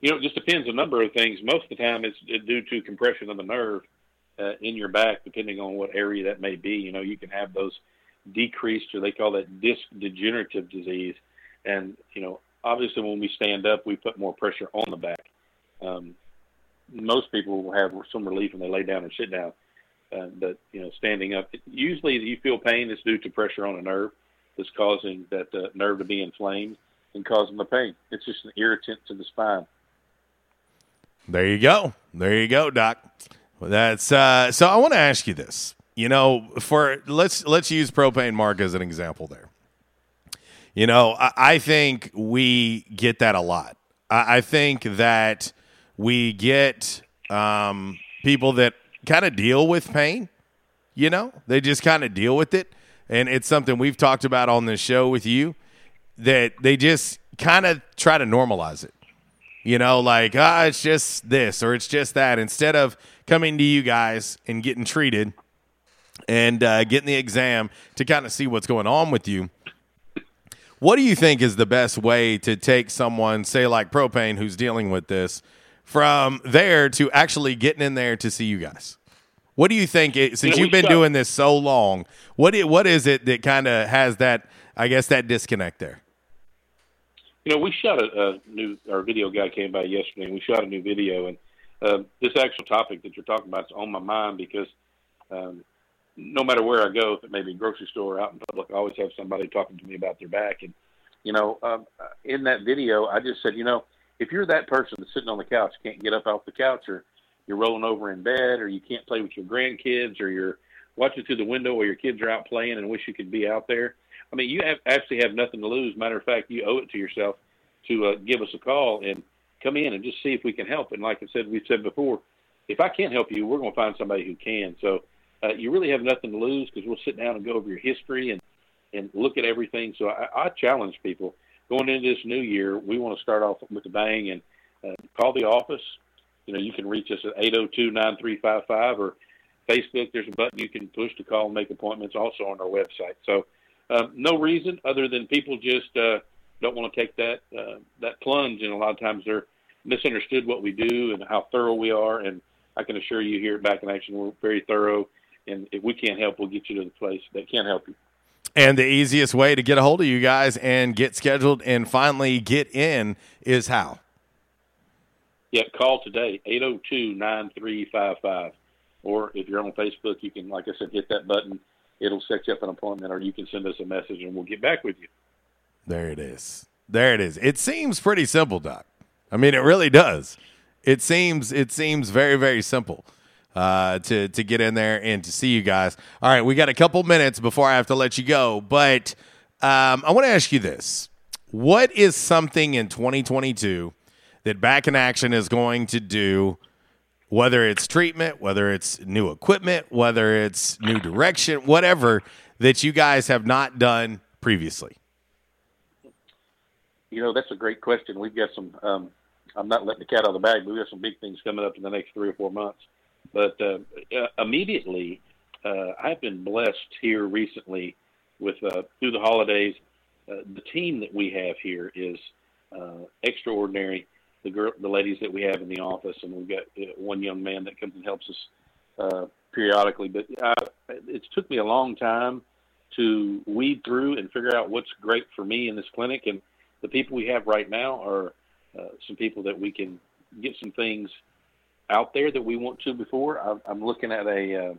You know, it just depends a number of things. Most of the time, it's due to compression of the nerve uh, in your back, depending on what area that may be. You know, you can have those decreased, or they call that disc degenerative disease. And, you know, obviously when we stand up, we put more pressure on the back. Um, most people will have some relief when they lay down and sit down. Uh, but, you know, standing up, usually you feel pain is due to pressure on a nerve that's causing that uh, nerve to be inflamed and causing the pain. It's just an irritant to the spine. There you go. There you go, Doc. That's uh, so. I want to ask you this. You know, for let's let's use propane mark as an example there. You know, I, I think we get that a lot. I, I think that we get um, people that kind of deal with pain. You know, they just kind of deal with it, and it's something we've talked about on this show with you. That they just kind of try to normalize it. You know, like ah, it's just this or it's just that. Instead of coming to you guys and getting treated and uh, getting the exam to kind of see what's going on with you. What do you think is the best way to take someone, say like propane, who's dealing with this, from there to actually getting in there to see you guys? What do you think? It, since you have been doing this so long, what it, what is it that kind of has that? I guess that disconnect there. You know, we shot a, a new. Our video guy came by yesterday, and we shot a new video, and uh, this actual topic that you're talking about is on my mind because um, no matter where I go, if it may be grocery store or out in public, I always have somebody talking to me about their back. And, you know, um, in that video, I just said, you know, if you're that person that's sitting on the couch, can't get up off the couch, or you're rolling over in bed, or you can't play with your grandkids, or you're watching through the window while your kids are out playing and wish you could be out there. I mean, you have, actually have nothing to lose. Matter of fact, you owe it to yourself to uh, give us a call and come in and just see if we can help. And like I said, we've said before, if I can't help you, we're going to find somebody who can. So uh, you really have nothing to lose because we'll sit down and go over your history and and look at everything. So I, I challenge people going into this new year. We want to start off with a bang and uh, call the office. You know, you can reach us at eight zero two nine three five five or Facebook. There's a button you can push to call and make appointments. Also on our website. So um, no reason other than people just uh, don't want to take that uh, that plunge, and a lot of times they're misunderstood what we do and how thorough we are. And I can assure you here at Back in Action, we're very thorough and if we can't help, we'll get you to the place that can help you. And the easiest way to get a hold of you guys and get scheduled and finally get in is how? Yeah, call today, 802-9355. Or if you're on Facebook, you can, like I said, hit that button. It'll set you up an appointment, or you can send us a message, and we'll get back with you. There it is. There it is. It seems pretty simple, Doc. I mean, it really does. It seems it seems very very simple uh, to to get in there and to see you guys. All right, we got a couple minutes before I have to let you go, but um, I want to ask you this: What is something in 2022 that Back in Action is going to do? Whether it's treatment, whether it's new equipment, whether it's new direction, whatever that you guys have not done previously. You know, that's a great question. We've got some. Um, I'm not letting the cat out of the bag, but we've got some big things coming up in the next three or four months. But uh, immediately, uh, I've been blessed here recently with uh, through the holidays. Uh, the team that we have here is uh, extraordinary. The girl, the ladies that we have in the office, and we've got uh, one young man that comes and helps us periodically. But it's took me a long time to weed through and figure out what's great for me in this clinic. And the people we have right now are some people that we can get some things out there that we want to before. I'm, I'm looking at a. Uh,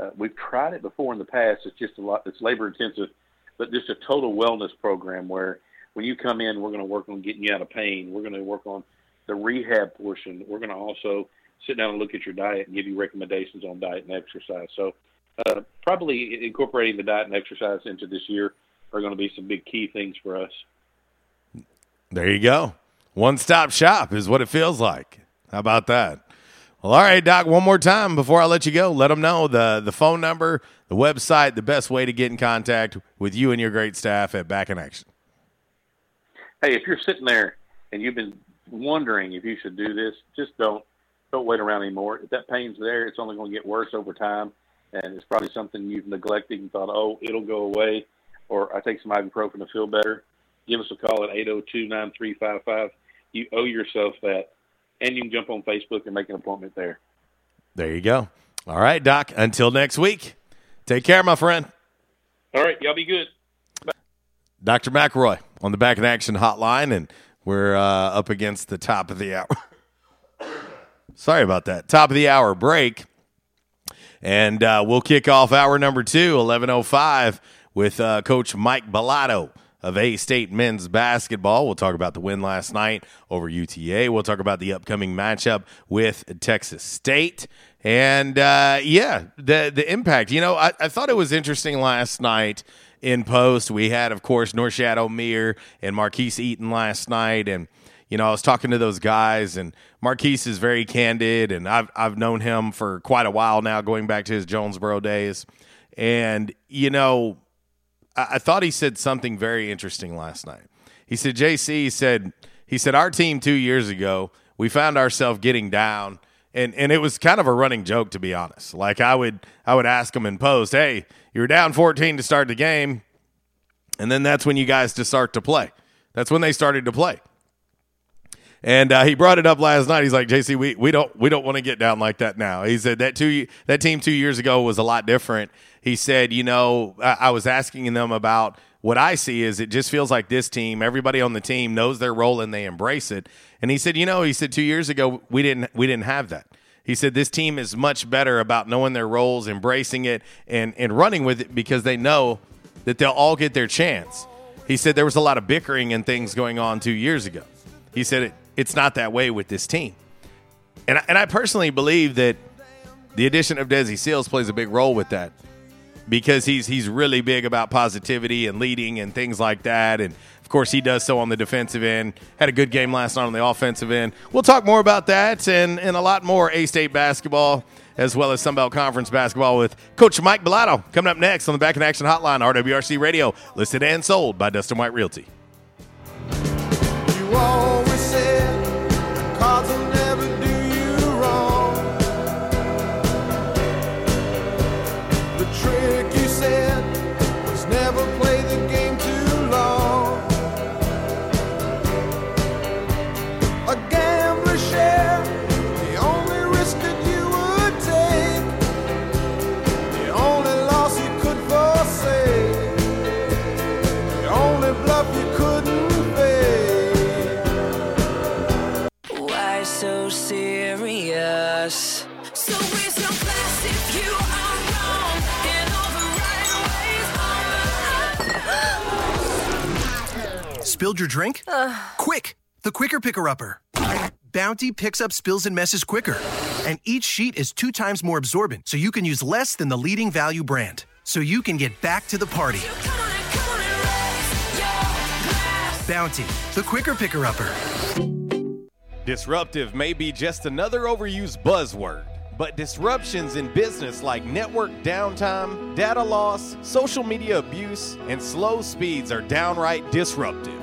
uh, we've tried it before in the past. It's just a lot. It's labor intensive, but just a total wellness program where when you come in, we're going to work on getting you out of pain. We're going to work on the rehab portion. We're going to also sit down and look at your diet and give you recommendations on diet and exercise. So, uh, probably incorporating the diet and exercise into this year are going to be some big key things for us. There you go. One stop shop is what it feels like. How about that? Well, all right, Doc, one more time before I let you go. Let them know the, the phone number, the website, the best way to get in contact with you and your great staff at Back in Action. Hey, if you're sitting there and you've been wondering if you should do this, just don't don't wait around anymore. If that pain's there, it's only going to get worse over time, and it's probably something you've neglected and thought, oh, it'll go away, or I take some ibuprofen to feel better. Give us a call at 802-9355. You owe yourself that, and you can jump on Facebook and make an appointment there. There you go. All right, Doc. Until next week, take care, my friend. All right, y'all be good. Dr. McElroy on the Back in Action hotline, and we're uh, up against the top of the hour. <coughs> Sorry about that. Top of the hour break. And uh, we'll kick off hour number two, 11.05, with uh, Coach Mike Balado of A State men's basketball. We'll talk about the win last night over UTA. We'll talk about the upcoming matchup with Texas State. And uh, yeah, the the impact. You know, I, I thought it was interesting last night in post. We had, of course, Norchad Omier and Marquis Eaton last night, and you know, I was talking to those guys, and Marquis is very candid, and I've I've known him for quite a while now, going back to his Jonesboro days, and you know, I, I thought he said something very interesting last night. He said, "JC said he said our team two years ago, we found ourselves getting down." And, and it was kind of a running joke to be honest. Like I would I would ask them in post, "Hey, you were down 14 to start the game, and then that's when you guys just start to play. That's when they started to play. And uh, he brought it up last night. He's like, JC, we, we don't we don't want to get down like that now. He said that two that team two years ago was a lot different. He said, you know, I, I was asking them about what I see is it just feels like this team, everybody on the team knows their role and they embrace it. And he said, you know, he said two years ago we didn't we didn't have that. He said this team is much better about knowing their roles, embracing it, and and running with it because they know that they'll all get their chance. He said there was a lot of bickering and things going on two years ago. He said it, it's not that way with this team. And I, and I personally believe that the addition of Desi Sills plays a big role with that because he's he's really big about positivity and leading and things like that. And of course, he does so on the defensive end. Had a good game last night on the offensive end. We'll talk more about that and and a lot more A State basketball as well as Sunbelt Conference basketball with Coach Mike Balado coming up next on the Back in Action Hotline, RWRC Radio, listed and sold by Dustin White Realty. Spilled your drink? Quick! The Quicker Picker Upper. Bounty picks up spills and messes quicker. And each sheet is two times more absorbent, so you can use less than the leading value brand. So you can get back to the party. Bounty, the Quicker Picker Upper. Disruptive may be just another overused buzzword, but disruptions in business like network downtime, data loss, social media abuse, and slow speeds are downright disruptive.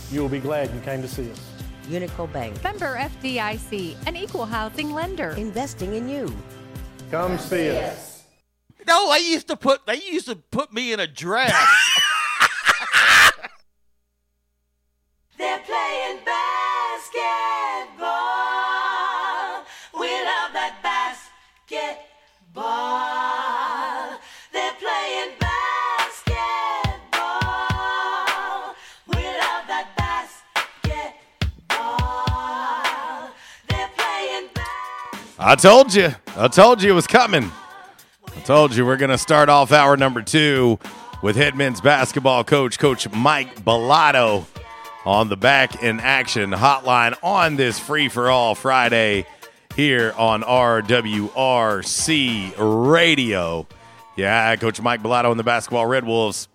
you will be glad you came to see us. Unico Bank. Member FDIC, an equal housing lender. Investing in you. Come see us. No, they used to put they used to put me in a dress. <laughs> I told you. I told you it was coming. I told you we're going to start off hour number two with head men's basketball coach, Coach Mike Balado, on the back in action hotline on this free for all Friday here on RWRC Radio. Yeah, Coach Mike Balado and the basketball Red Wolves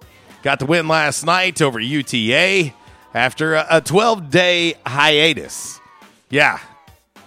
got the win last night over UTA after a 12 day hiatus. Yeah,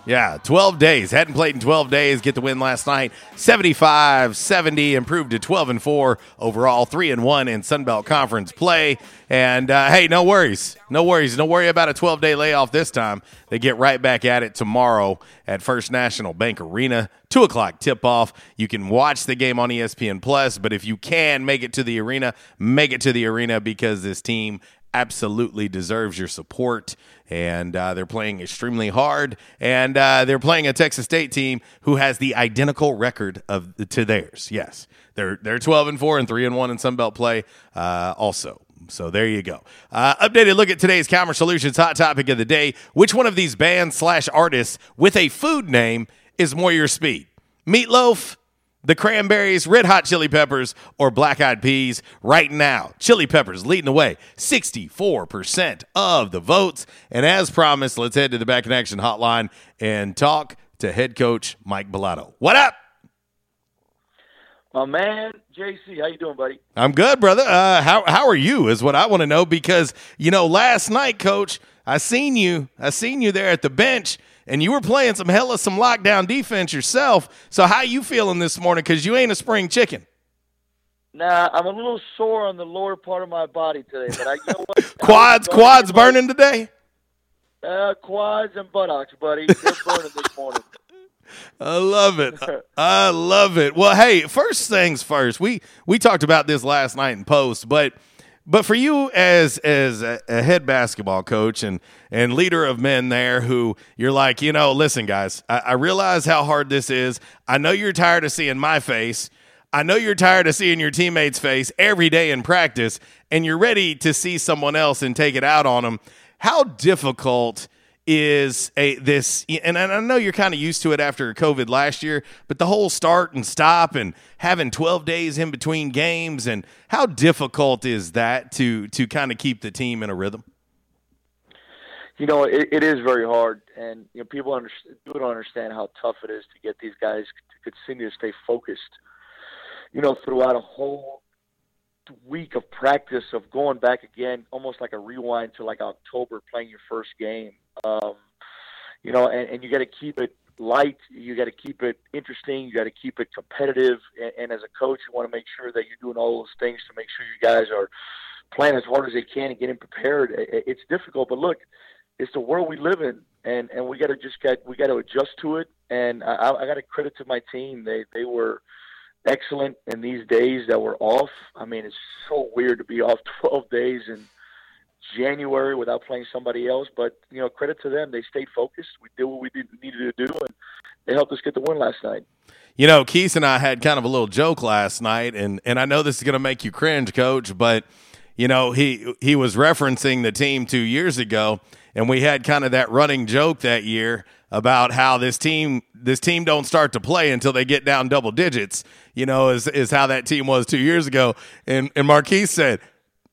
yeah, 12 days. Hadn't played in 12 days. Get the win last night. 75 70, improved to 12 and 4 overall, 3 and 1 in Sunbelt Conference play. And uh, hey, no worries. No worries. No worry about a 12 day layoff this time. They get right back at it tomorrow at First National Bank Arena. 2 o'clock tip off. You can watch the game on ESPN Plus, but if you can make it to the arena, make it to the arena because this team absolutely deserves your support and uh, they're playing extremely hard. And uh, they're playing a Texas State team who has the identical record of to theirs. Yes, they're they're twelve and four and three and one in Sun Belt play. Uh, also. So there you go. Uh, updated look at today's Commerce Solutions hot topic of the day. Which one of these bands slash artists with a food name is more your speed? Meatloaf, the Cranberries, Red Hot Chili Peppers, or Black Eyed Peas right now. Chili Peppers leading the way, 64% of the votes. And as promised, let's head to the Back in Action hotline and talk to head coach Mike Balado. What up? My man, JC, how you doing, buddy? I'm good, brother. Uh, how how are you? Is what I want to know because you know last night, coach, I seen you. I seen you there at the bench and you were playing some hella some lockdown defense yourself. So how you feeling this morning? Because you ain't a spring chicken. Nah, I'm a little sore on the lower part of my body today, but I you know what? <laughs> quads, quads burning today. Uh, quads and buttocks, buddy. <laughs> They're burning this morning. I love it. I love it. Well, hey, first things first. We we talked about this last night in post, but but for you as as a, a, head basketball coach and and leader of men there, who you're like, you know, listen, guys, I, I realize how hard this is. I know you're tired of seeing my face. I know you're tired of seeing your teammates' face every day in practice, and you're ready to see someone else and take it out on them. How difficult is a this and I know you're kind of used to it after COVID last year, but the whole start and stop and having 12 days in between games and how difficult is that to to kind of keep the team in a rhythm? You know, it, it is very hard, and you know people understand, don't understand how tough it is to get these guys to continue to stay focused. You know, throughout a whole week of practice of going back again, almost like a rewind to like October, playing your first game um, you know, and, and you got to keep it light. You got to keep it interesting. You got to keep it competitive. And, and as a coach, you want to make sure that you're doing all those things to make sure you guys are playing as hard as they can and getting prepared. It's difficult, but look, it's the world we live in, and and we got to just get we got to adjust to it. And I, I got to credit to my team. They they were excellent in these days that were off. I mean, it's so weird to be off <laughs> 12 days and January without playing somebody else. But you know, credit to them; they stayed focused. We did what we did, needed to do, and they helped us get the win last night. You know, Keith and I had kind of a little joke last night, and and I know this is going to make you cringe, Coach, but you know he he was referencing the team two years ago, and we had kind of that running joke that year about how this team this team don't start to play until they get down double digits. You know, is is how that team was two years ago, and and Marquis said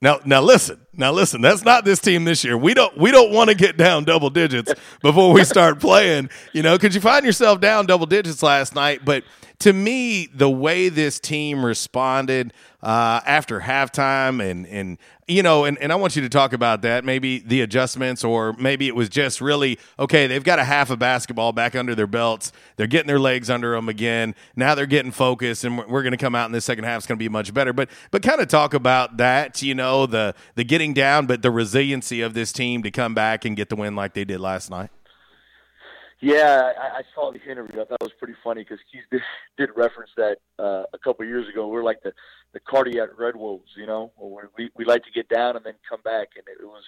now, now listen. Now listen. That's not this team this year. We don't. We don't want to get down double digits before we start <laughs> playing. You know, because you find yourself down double digits last night. But to me, the way this team responded uh, after halftime, and and you know, and, and I want you to talk about that. Maybe the adjustments, or maybe it was just really okay. They've got a half of basketball back under their belts. They're getting their legs under them again. Now they're getting focused, and we're, we're going to come out in the second half. It's going to be much better. But but kind of talk about that. You know, the the getting down, but the resiliency of this team to come back and get the win like they did last night. Yeah, I, I saw the interview. I thought it was pretty funny because Keith did, did reference that uh, a couple of years ago. We are like the the cardiac Red Wolves, you know, we we like to get down and then come back, and it was,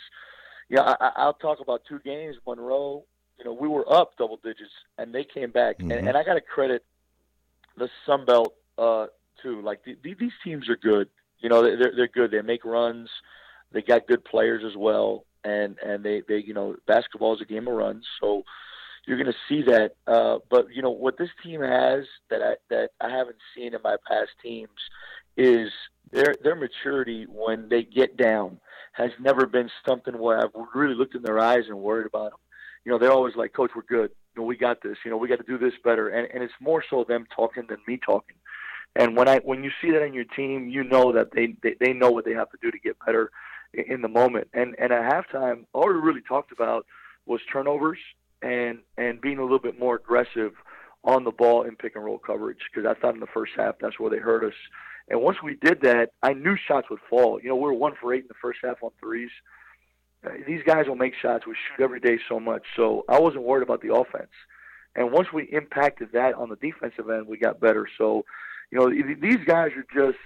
yeah. I, I'll talk about two games. Monroe, you know, we were up double digits, and they came back, mm-hmm. and, and I got to credit the Sun Belt uh, too. Like the, the, these teams are good. You know, they're they're good. They make runs. They got good players as well, and and they they you know basketball is a game of runs, so you're going to see that. Uh, but you know what this team has that I that I haven't seen in my past teams is their their maturity when they get down has never been something where I've really looked in their eyes and worried about them. You know, they're always like, "Coach, we're good. You know, we got this. You know, we got to do this better." And and it's more so them talking than me talking. And when I when you see that in your team, you know that they they, they know what they have to do to get better in, the moment. And and at halftime, all we really talked about was turnovers and and being a little bit more aggressive on the ball in pick and roll coverage because I thought in the first half that's where they hurt us. And once we did that, I knew shots would fall. You know, we were one for eight in the first half on threes. Uh, these guys will make shots. We shoot every day so much, so I wasn't worried about the offense. And once we impacted that on the defensive end, we got better. So, you know, these guys are just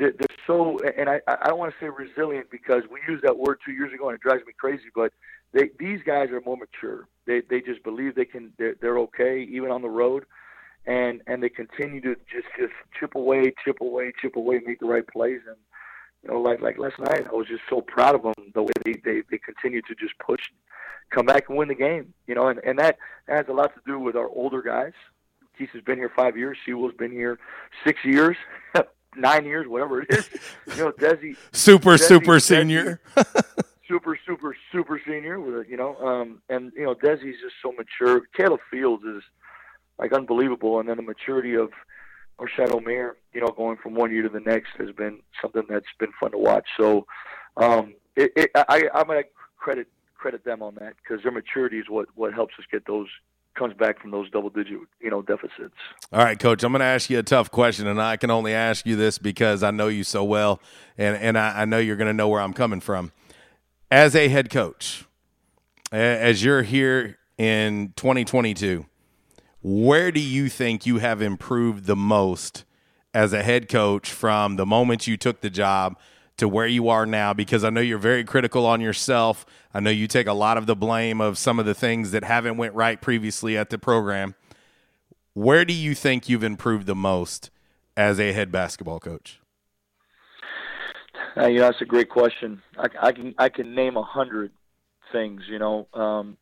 they're, they're so. And I I don't want to say resilient because we used that word two years ago and it drives me crazy, but they these guys are more mature. They they just believe they can they're, they're okay even on the road, and and they continue to just just chip away, chip away, chip away, make the right plays. And you know, like like last night, I was just so proud of them the way they they, they continue to just push, come back and win the game. You know, and and that has a lot to do with our older guys. Keith has been here five years. Sewell's been here six years. <laughs> Nine years, whatever it is, <laughs> you know, Desi super Desi, super Desi, senior. <laughs> super, super, super senior with you know, um, and you know, Desi's just so mature. Caleb Fields is like unbelievable, and then the maturity of Rashad Omer, you know, going from one year to the next has been something that's been fun to watch. So, um, it, it, I, I'm gonna credit credit them on that because their maturity is what what helps us get those comes back from those double digit you know deficits. All right, coach, I'm going to ask you a tough question, and I can only ask you this because I know you so well, and and I, I know you're going to know where I'm coming from as a head coach, as you're here in 2022, where do you think you have improved the most as a head coach from the moment you took the job to where you are now? Because I know you're very critical on yourself. I know you take a lot of the blame of some of the things that haven't went right previously at the program. Where do you think you've improved the most as a head basketball coach? Uh, you know, that's a great question. I, I can I can name a hundred things. You know, because um,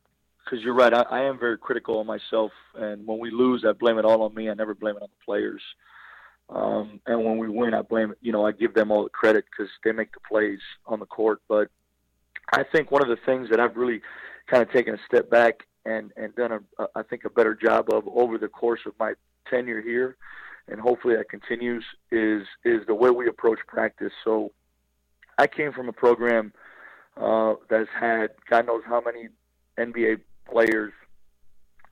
you're right. I, I am very critical of myself, and when we lose, I blame it all on me. I never blame it on the players. Um, and when we win, I blame. You know, I give them all the credit because they make the plays on the court. But I think one of the things that I've really kind of taken a step back and and done a I think a better job of over the course of my tenure here, and hopefully that continues is is the way we approach practice. So I came from a program uh, that's had God knows how many NBA players,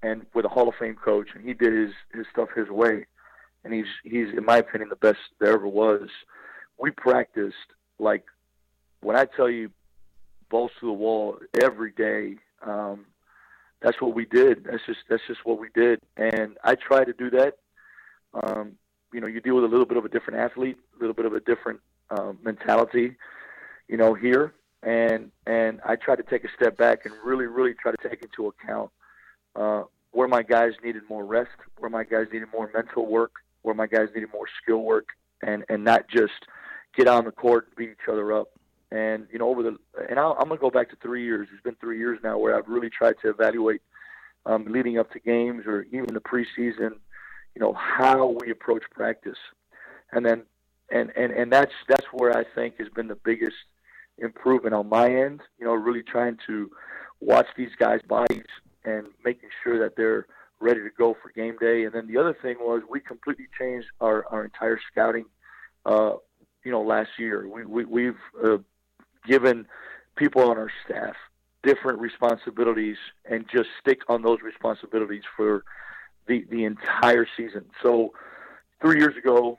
and with a Hall of Fame coach, and he did his his stuff his way, and he's he's in my opinion the best there ever was. We practiced like when I tell you balls to the wall every day. Um, that's what we did. That's just that's just what we did, and I try to do that. Um, you know, you deal with a little bit of a different athlete, a little bit of a different uh, mentality, you know, here. And and I try to take a step back and really, really try to take into account uh, where my guys needed more rest, where my guys needed more mental work, where my guys needed more skill work, and and not just get on the court and beat each other up. And you know, over the and I'll, I'm gonna go back to three years. It's been three years now where I've really tried to evaluate um, leading up to games or even the preseason. You know how we approach practice, and then and and and that's that's where I think has been the biggest improvement on my end. You know, really trying to watch these guys' bodies and making sure that they're ready to go for game day. And then the other thing was we completely changed our our entire scouting. Uh, you know, last year we, we we've uh, given people on our staff different responsibilities and just stick on those responsibilities for the the entire season. So three years ago,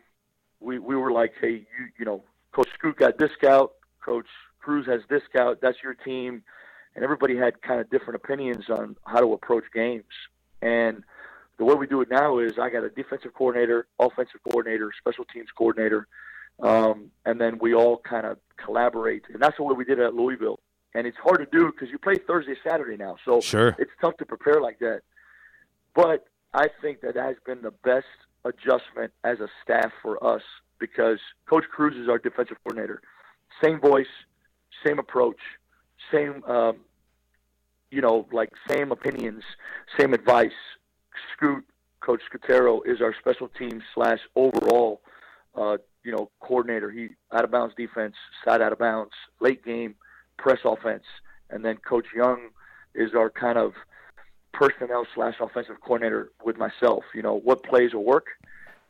we, we were like, hey, you you know, Coach Scoot got this scout, Coach Cruz has this scout, that's your team, and everybody had kind of different opinions on how to approach games. And the way we do it now is I got a defensive coordinator, offensive coordinator, special teams coordinator, um, and then we all kind of collaborate. And that's the way we did it at Louisville. And it's hard to do because you play Thursday, Saturday now, so sure. it's tough to prepare like that. But I think that has been the best adjustment as a staff for us because Coach Cruz is our defensive coordinator. Same voice, same approach, same um, you know, like same opinions, same advice. Scoot, Coach Scutero is our special teams slash overall, uh, you know, coordinator. He out of bounds defense, side out of bounds, late game, press offense, and then Coach Young is our kind of personnel slash offensive coordinator with myself. You know, what plays will work,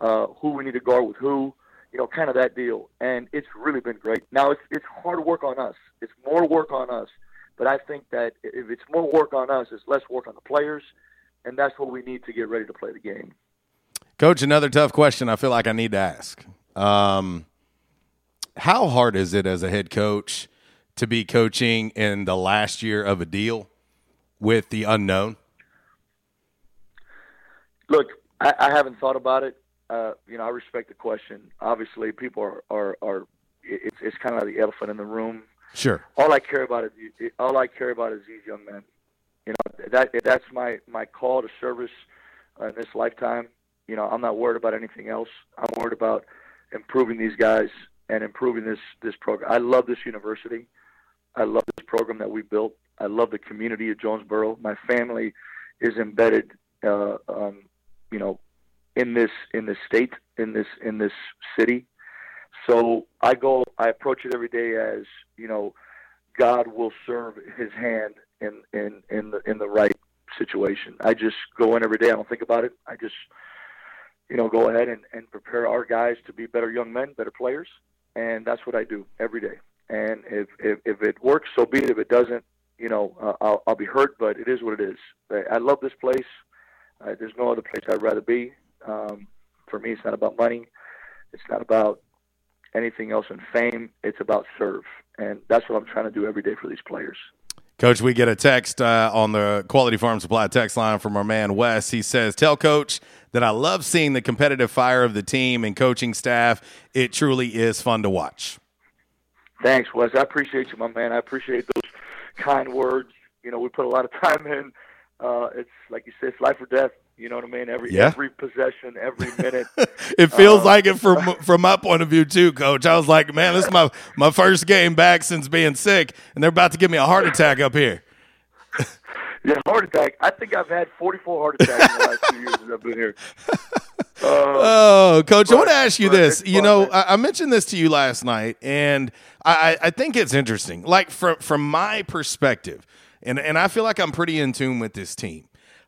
uh, who we need to guard with who, you know, kind of that deal. And it's really been great. Now it's it's hard work on us. It's more work on us. But I think that if it's more work on us, it's less work on the players, and that's what we need to get ready to play the game. Coach, another tough question I feel like I need to ask. Um, how hard is it as a head coach to be coaching in the last year of a deal with the unknown? Look, I, I haven't thought about it. Uh, you know, I respect the question. Obviously, people are are, are it's it's kind of the elephant in the room. Sure. All I care about is all I care about is these young men. You know, that that's my my call to service uh, in this lifetime. You know, I'm not worried about anything else. I'm worried about improving these guys and improving this this program. I love this university. I love this program that we built. I love the community of Jonesboro. My family is embedded, uh, um, you know, in this in this state, in this in this city. So I go, I approach it every day as you know, God will serve His hand in in in the in the right situation. I just go in every day. I don't think about it. I just you know go ahead and, and prepare our guys to be better young men, better players, and that's what I do every day. And if if, if it works, so be it. If it doesn't, you know, uh, I'll I'll be hurt, but it is what it is. I love this place. Uh, there's no other place I'd rather be. Um, for me, it's not about money. It's not about anything else in fame. It's about serve, and that's what I'm trying to do every day for these players. Coach, we get a text uh, on the Quality Farm Supply text line from our man Wes. He says, "Tell Coach that I love seeing the competitive fire of the team and coaching staff. It truly is fun to watch." Thanks, Wes. I appreciate you, my man. I appreciate those kind words. You know, we put a lot of <laughs> time in. Uh, it's like you said, it's life or death. You know what I mean? Every Yeah. every possession, every minute. <laughs> it feels Uh, like it from <laughs> from my point of view too, Coach. I was like, man, this is my my first game back since being sick, and they're about to give me a heart attack up here. Yeah, heart attack. I think I've had 44 heart attacks in the last two years that I've been here. <laughs> Oh, Coach, I want to ask you this. You fun, know, man. I, I mentioned this to you last night, and I, I I think it's interesting. Like from from my perspective, and and I feel like I'm pretty in tune with this team.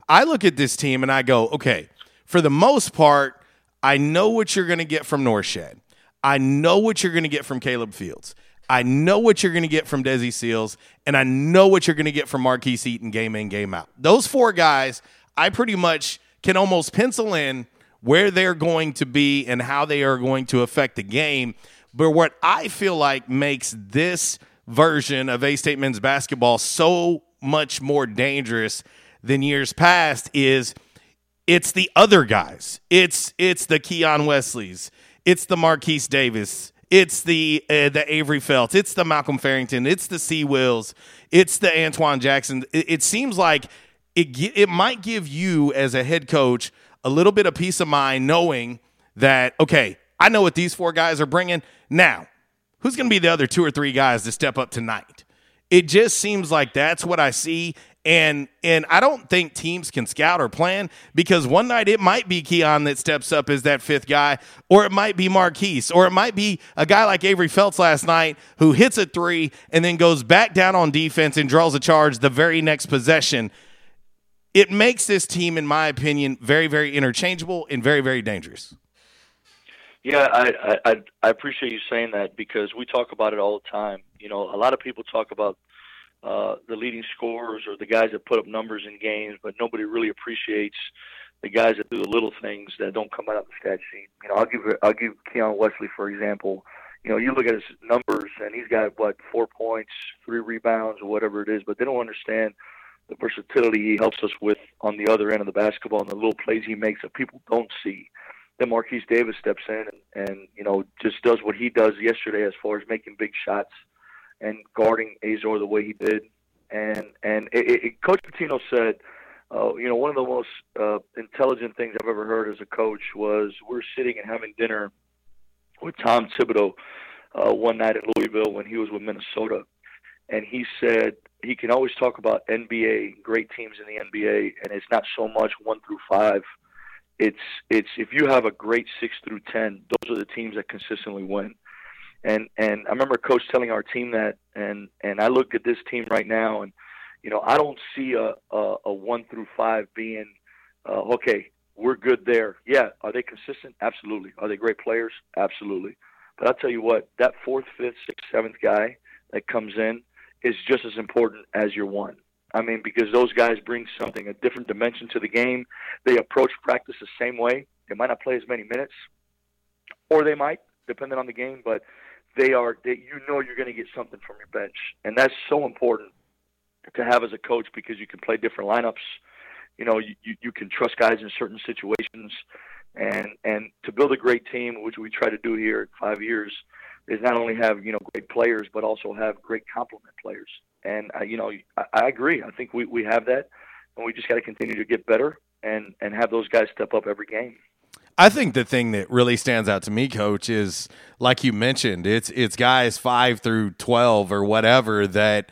I look at this team and I go, okay, for the most part, I know what you're going to get from Norchad. I know what you're going to get from Caleb Fields. I know what you're going to get from Desi Sills, and I know what you're going to get from Marquis Eaton game in, game out. Those four guys, I pretty much can almost pencil in where they're going to be and how they are going to affect the game. But what I feel like makes this version of A State men's basketball so much more dangerous than years past is it's the other guys. It's it's the Keon Wesleys. It's the Marquise Davis. It's the uh, the Avery Felts. It's the Malcolm Farrington. It's the C Wills. It's the Antoine Jackson. It, it seems like it it might give you as a head coach a little bit of peace of mind knowing that okay, I know what these four guys are bringing. Now, who's going to be the other two or three guys to step up tonight? It just seems like that's what I see. And and I don't think teams can scout or plan because one night it might be Keon that steps up as that fifth guy, or it might be Marquise, or it might be a guy like Avery Felts last night who hits a three and then goes back down on defense and draws a charge the very next possession. It makes this team, in my opinion, very, very interchangeable and very, very dangerous. Yeah, I, I I I appreciate you saying that because we talk about it all the time. You know, a lot of people talk about uh, the leading scorers or the guys that put up numbers in games, but nobody really appreciates the guys that do the little things that don't come out of the stat sheet. You know, I'll give I'll give Keon Wesley for example. You know, you look at his numbers and he's got what four points, three rebounds, or whatever it is, but they don't understand the versatility he helps us with on the other end of the basketball and the little plays he makes that people don't see. Then Marquise Davis steps in and, and you know just does what he does yesterday as far as making big shots and guarding Azor the way he did. And and it, it, Coach Pitino said, uh, you know, one of the most uh, intelligent things I've ever heard as a coach was we're sitting and having dinner with Tom Thibodeau uh, one night in Louisville when he was with Minnesota, and he said, he can always talk about NBA, great teams in the NBA, and it's not so much one through five. It's it's if you have a great six through ten, those are the teams that consistently win. And and I remember a coach telling our team that, and and I look at this team right now, and you know I don't see a a, a one through five being uh, okay. We're good there. Yeah, are they consistent? Absolutely. Are they great players? Absolutely. But I'll tell you what, that fourth, fifth, sixth, seventh guy that comes in is just as important as your one. I mean, because those guys bring something, a different dimension to the game. They approach practice the same way. They might not play as many minutes, or they might, depending on the game. But they are, they, you know, you're going to get something from your bench, and that's so important to have as a coach because you can play different lineups. You know, you, you, you can trust guys in certain situations, and and to build a great team, which we try to do here in five years, is not only have you know great players, but also have great complement players. And uh, you know, I, I agree. I think we, we have that, and we just got to continue to get better and and have those guys step up every game. I think the thing that really stands out to me, coach, is like you mentioned, it's it's guys five through twelve or whatever that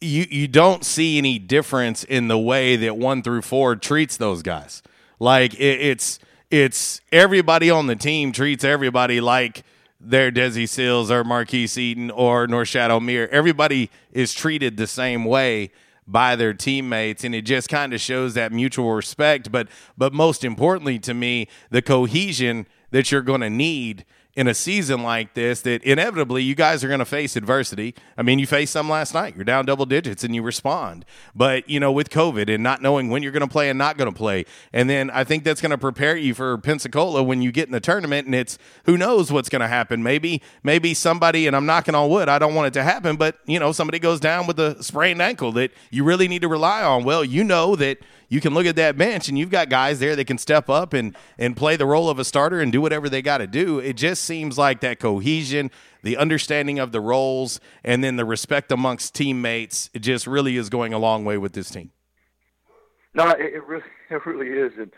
you you don't see any difference in the way that one through four treats those guys. Like it, it's it's everybody on the team treats everybody like they're Desi Sills or Marquis Eaton or Norchad Omier. Everybody is treated the same way by their teammates and it just kind of shows that mutual respect. But but most importantly to me the cohesion that you're going to need in a season like this that inevitably you guys are going to face adversity. I mean, you faced some last night. You're down double digits and you respond. But, you know, with COVID and not knowing when you're going to play and not going to play. And then I think that's going to prepare you for Pensacola when you get in the tournament and it's who knows what's going to happen. Maybe maybe somebody and I'm knocking on wood. I don't want it to happen, but, you know, somebody goes down with a sprained ankle that you really need to rely on. Well, you know that you can look at that bench and you've got guys there that can step up and and play the role of a starter and do whatever they got to do. It just seems like that cohesion, the understanding of the roles, and then the respect amongst teammates. It just really is going a long way with this team. No, it, it really <laughs> it really is, and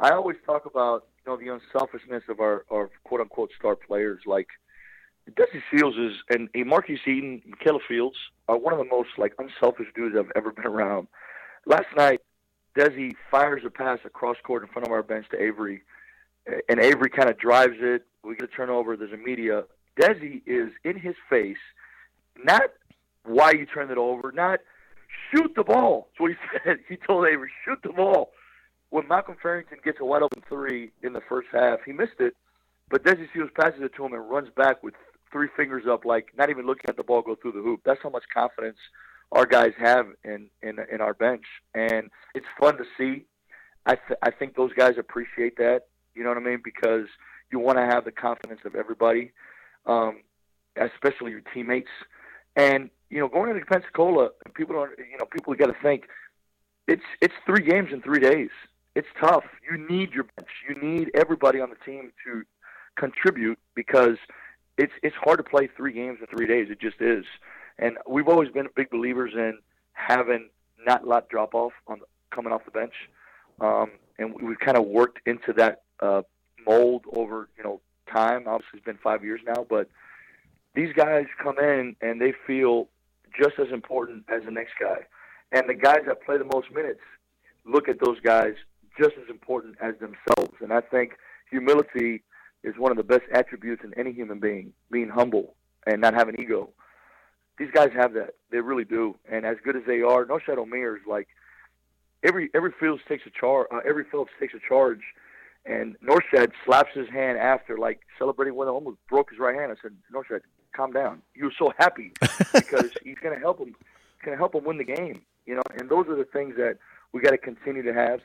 I always talk about you know the unselfishness of our, our quote unquote star players like. Desi Sills is and a Marquis Eaton, Michaela Fields are one of the most like unselfish dudes I've ever been around. Last night, Desi fires a pass across court in front of our bench to Avery, uh, and Avery kind of drives it. We get a turnover. There's a media. Desi is in his face, not why you turned it over, not shoot the ball. That's what he <laughs> said. He told Avery, shoot the ball. When Malcolm Farrington gets a wide open three in the first half, he missed it, but Desi Sills passes it to him and runs back with three fingers up, like not even looking at the ball go through the hoop. That's how much confidence our guys have in in in our bench, and it's fun to see. I th- I think those guys appreciate that. You know what I mean? Because you want to have the confidence of everybody, um, especially your teammates. And you know, going into Pensacola, people don't. You know, people got to think it's it's three games in three days. It's tough. You need your bench. You need everybody on the team to contribute because it's it's hard to play three games in three days. It just is. And we've always been big believers in having not let drop off on coming off the bench, um, and we've kind of worked into that uh, mold over you know time. Obviously, it's been five years now, but these guys come in and they feel just as important as the next guy, and the guys that play the most minutes look at those guys just as important as themselves. And I think humility is one of the best attributes in any human being. Being humble and not having ego these guys have that. They really do. And as good as they are, Norchad Omier is like every every Phillips takes a charge. Uh, every Phillips takes a charge, and Norchad slaps his hand after, like celebrating when almost broke his right hand. I said, Norchad, calm down. He was so happy <laughs> because he's going to help him. He's going to help him win the game. You know, and those are the things that we got to continue to have.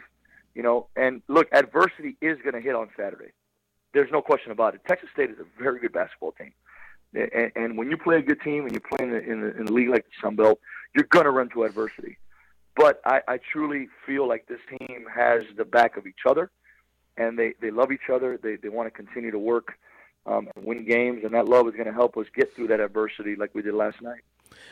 You know, and look, adversity is going to hit on Saturday. There's no question about it. Texas State is a very good basketball team. And, and when you play a good team and you play in, the, in, the, in a league like the Sun Belt, you're going to run into adversity. But I, I truly feel like this team has the back of each other, and they, they love each other. They, they want to continue to work um, and win games, and that love is going to help us get through that adversity like we did last night.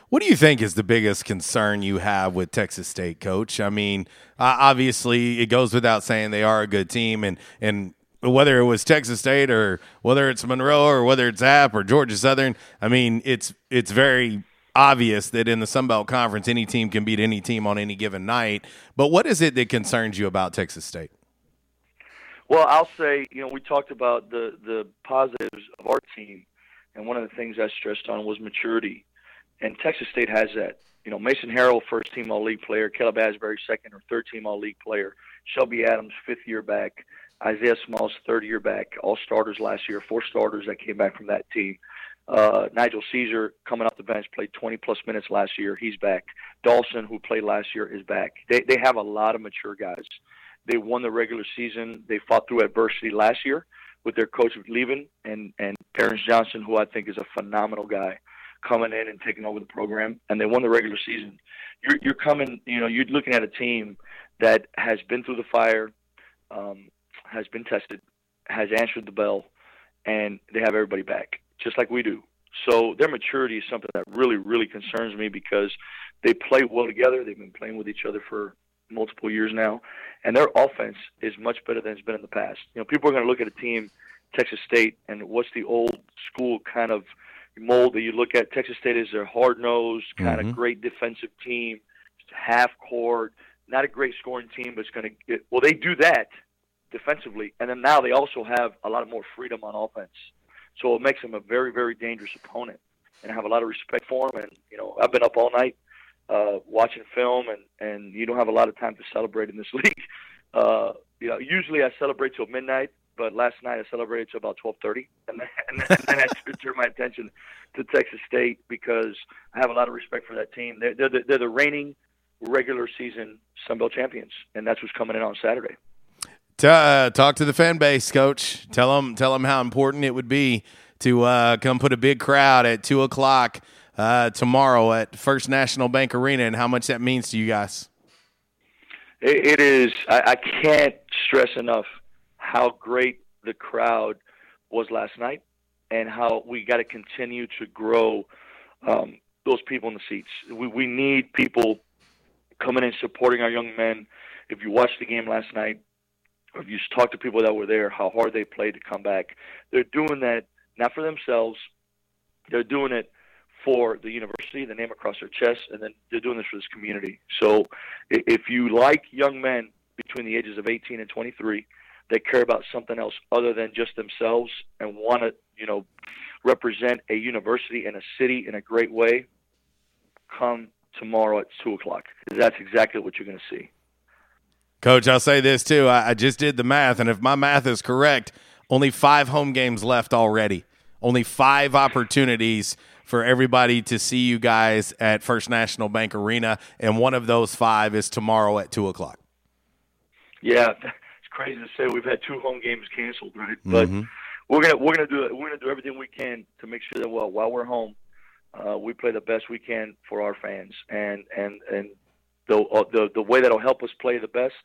What do you think is the biggest concern you have with Texas State, Coach? I mean, obviously, it goes without saying they are a good team, and and whether it was Texas State or whether it's Monroe or whether it's App or Georgia Southern. I mean, it's it's very obvious that in the Sun Belt Conference, any team can beat any team on any given night. But what is it that concerns you about Texas State? Well, I'll say, you know, we talked about the the positives of our team, and one of the things I stressed on was maturity, and Texas State has that. You know, Mason Harrell, first team All League player, Caleb Asberry, second or third team All League player, Shelby Adams, fifth year back, Isaiah Smalls, third year back, all starters last year, four starters that came back from that team. Uh, Nigel Caesar coming off the bench played 20 plus minutes last year. He's back. Dawson, who played last year, is back. They they have a lot of mature guys. They won the regular season. They fought through adversity last year with their coach leaving and and Terrence Johnson, who I think is a phenomenal guy, coming in and taking over the program. And they won the regular season. You're you're coming. You know, you're looking at a team that has been through the fire, um, has been tested, has answered the bell, and they have everybody back just like we do. So their maturity is something that really, really concerns me because they play well together. They've been playing with each other for multiple years now, and their offense is much better than it's been in the past. You know, people are going to look at a team, Texas State, and what's the old school kind of mold that you look at? Texas State is their hard nosed, kind Mm-hmm. of great defensive team, half court, not a great scoring team, but it's going to get. Well, they do that defensively, and then now they also have a lot more freedom on offense. So it makes them a very, very dangerous opponent, and I have a lot of respect for them. And you know, I've been up all night uh, watching film, and and you don't have a lot of time to celebrate in this <laughs> league. Uh, you know, usually I celebrate till midnight, but last night I celebrated till about twelve thirty, and then, and then, and then I turned my attention to Texas State because I have a lot of respect for that team. They're they're the, they're the reigning regular season Sun Belt champions, and that's what's coming in on Saturday. T- uh, talk to the fan base, coach. Tell them, tell them how important it would be to uh, come put a big crowd at two o'clock uh, tomorrow at First National Bank Arena, and how much that means to you guys. It, is. I, I can't stress enough how great the crowd was last night, and how we got to continue to grow um, those people in the seats. We we need people coming and supporting our young men. If you watched the game last night, if you just talk to people that were there, how hard they played to come back. They're doing that not for themselves. They're doing it for the university, the name across their chest, and then they're doing this for this community. So if you like young men between the ages of 18 and 23 that care about something else other than just themselves and want to, you know, represent a university and a city in a great way, come tomorrow at 2 o'clock. That's exactly what you're going to see. Coach, I'll say this too. I, I just did the math, and if my math is correct, only five home games left already. Only five opportunities for everybody to see you guys at First National Bank Arena, and one of those five is tomorrow at two o'clock. Yeah, it's crazy to say we've had two home games canceled, right? But Mhm. we're gonna we're gonna do. We're gonna do everything we can to make sure that well, while we're home, uh, we play the best we can for our fans, and and and the uh, the the way that'll help us play the best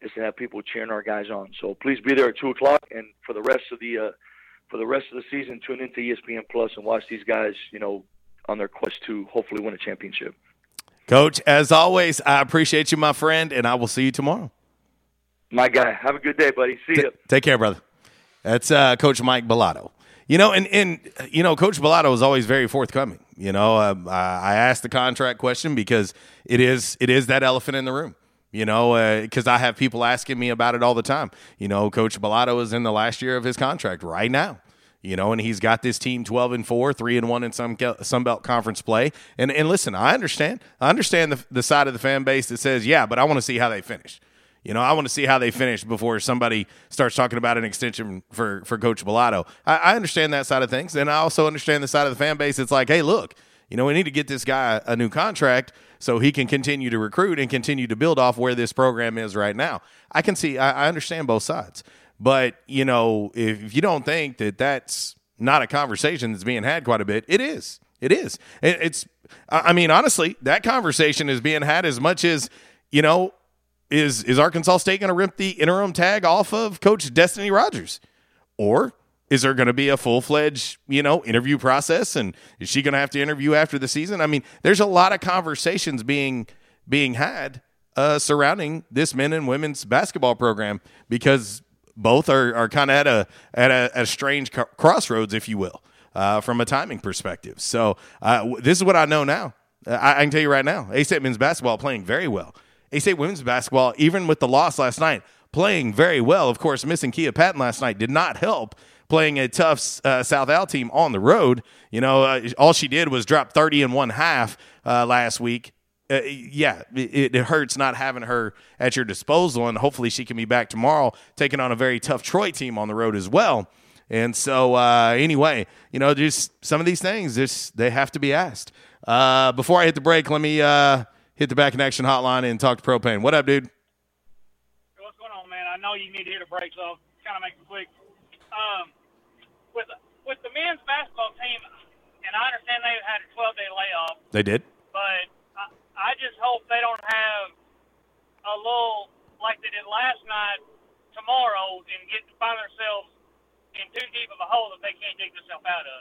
is to have people cheering our guys on. So please be there at two o'clock, and for the rest of the uh, for the rest of the season, tune into ESPN Plus and watch these guys, you know, on their quest to hopefully win a championship. Coach, as always, I appreciate you, my friend, and I will see you tomorrow. My guy, have a good day, buddy. See you. Take care, brother. That's uh, Coach Mike Balado. You know, and and you know, Coach Balado is always very forthcoming. You know, um, I asked the contract question because it is it is that elephant in the room. You know, because I have people asking me about it all the time. You know, Coach Balado is in the last year of his contract right now. You know, and he's got this team twelve and four, three and one in Sun Belt Conference play. And and listen, I understand. I understand the the side of the fan base that says, yeah, but I want to see how they finish. You know, I want to see how they finish before somebody starts talking about an extension for for Coach Balado. I, I understand that side of things, and I also understand the side of the fan base. It's like, hey, look, you know, we need to get this guy a new contract so he can continue to recruit and continue to build off where this program is right now. I can see, I, I understand both sides, but you know, if, if you don't think that that's not a conversation that's being had quite a bit, it is. It is. It, it's. I I mean, honestly, that conversation is being had as much as you know is is Arkansas State going to rip the interim tag off of Coach Destinee Rogers, or is there going to be a full fledged you know interview process? And is she going to have to interview after the season? I mean, there's a lot of conversations being being had uh, surrounding this men and women's basketball program because both are, are kind of at a at a, at a strange co- crossroads, if you will. uh, from a timing perspective. So uh, w- this is what I know now. Uh, I, I can tell you right now, A State men's basketball playing very well. A State women's basketball, even with the loss last night, playing very well. Of course, missing Kia Patton last night did not help playing a tough uh, South Al team on the road. You know, uh, all she did was drop 30 and one half uh, last week. Uh, yeah, it, it hurts not having her at your disposal, and hopefully she can be back tomorrow, taking on a very tough Troy team on the road as well. And so, uh, anyway, you know, just some of these things, just they have to be asked. Uh, before I hit the break, let me hit the back action hotline and talk to Propane. What up, dude? What's going on, man? I know you need to hit a break, so I'll kind of make it quick. Um, with with the men's basketball team, and I understand they had a 12 day layoff, They did. but I, I just hope they don't have a little like they did last night tomorrow and get to find themselves in too deep of a hole that they can't dig themselves out of.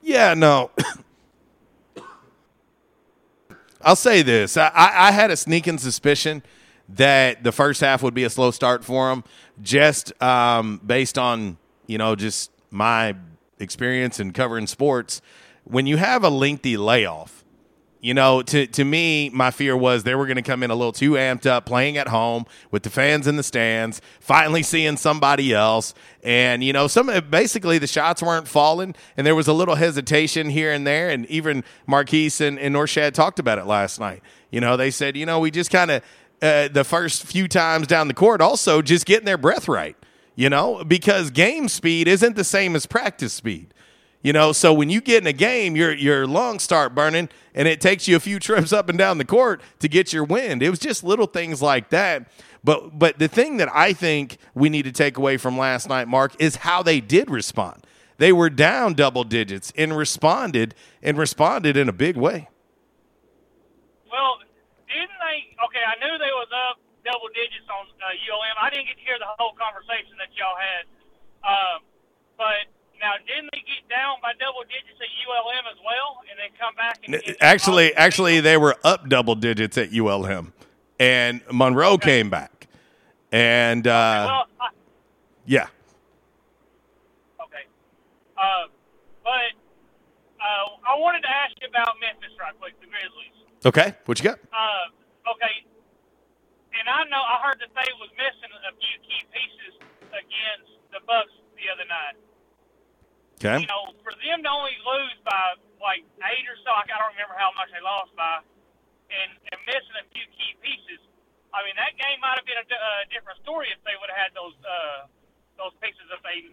Yeah, no. I'll say this. I, I had a sneaking suspicion that the first half would be a slow start for them, just um, based on, you know, just my experience in covering sports. When you have a lengthy layoff, you know, to, to me, my fear was they were going to come in a little too amped up, playing at home with the fans in the stands, finally seeing somebody else. And, you know, some basically the shots weren't falling, and there was a little hesitation here and there. And even Marquis and, and Norchad talked about it last night. You know, they said, you know, we just kind of, uh, the first few times down the court, also just getting their breath right, you know, because game speed isn't the same as practice speed. You know, so when you get in a game, your your lungs start burning, and it takes you a few <laughs> trips up and down the court to get your wind. It was just little things like that. But but the thing that I think we need to take away from last night, Mark, is how they did respond. They were down double digits and responded and responded in a big way. Well, didn't they? Okay, I knew they was up double digits on uh, ULM. I didn't get to hear the whole conversation that y'all had, um, but now didn't they get down by double digits at ULM as well, and then come back and get Actually, actually, they were up double digits at ULM, and Monroe came back, and uh, well, I, yeah, okay. Uh, but uh, I wanted to ask you about Memphis right quick, the Grizzlies. okay. What you got? Uh, okay. And I know I heard that they was missing a few key pieces against the Bucks the other night. Okay. You know, for them to only lose by like eight or so, I don't remember how much they lost by, and, and missing a few key pieces. I mean, that game might have been a, a different story if they would have had those uh, those pieces that they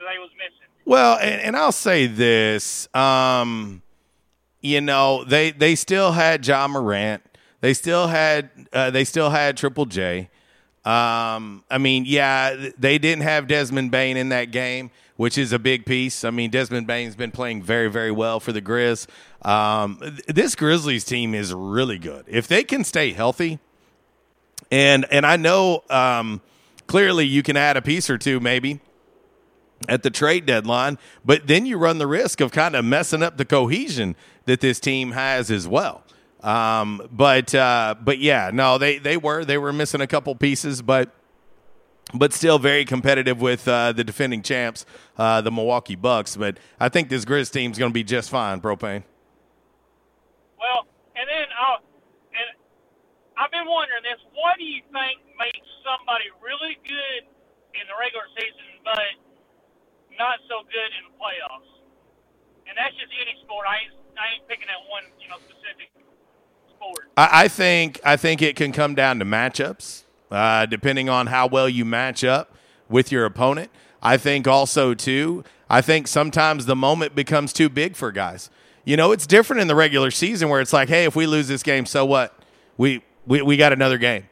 they was missing. Well, and, and I'll say this. Um, you know, they they still had Ja Morant. They still had uh, they still had Triple J. Um, I mean, yeah, they didn't have Desmond Bane in that game, which is a big piece. I mean, Desmond Bane's been playing very, very well for the Grizz. Um, th- this Grizzlies team is really good. If they can stay healthy, and and I know um, clearly you can add a piece or two maybe at the trade deadline, but then you run the risk of kind of messing up the cohesion that this team has as well. Um, but uh, but yeah, no, they they were they were missing a couple pieces, but but still very competitive with uh, the defending champs, uh, the Milwaukee Bucks. But I think this Grizz team's going to be just fine, Propane. Well, and then uh, and I've been wondering this: what do you think makes somebody really good in the regular season, but not so good in the playoffs? And that's just any sport. I ain't, I ain't picking at one, you know, specific sport. I, I think I think it can come down to matchups, uh, depending on how well you match up with your opponent. I think also too. I think sometimes the moment becomes too big for guys. You know, it's different in the regular season where it's like, hey, if we lose this game, so what? We we, we got another game.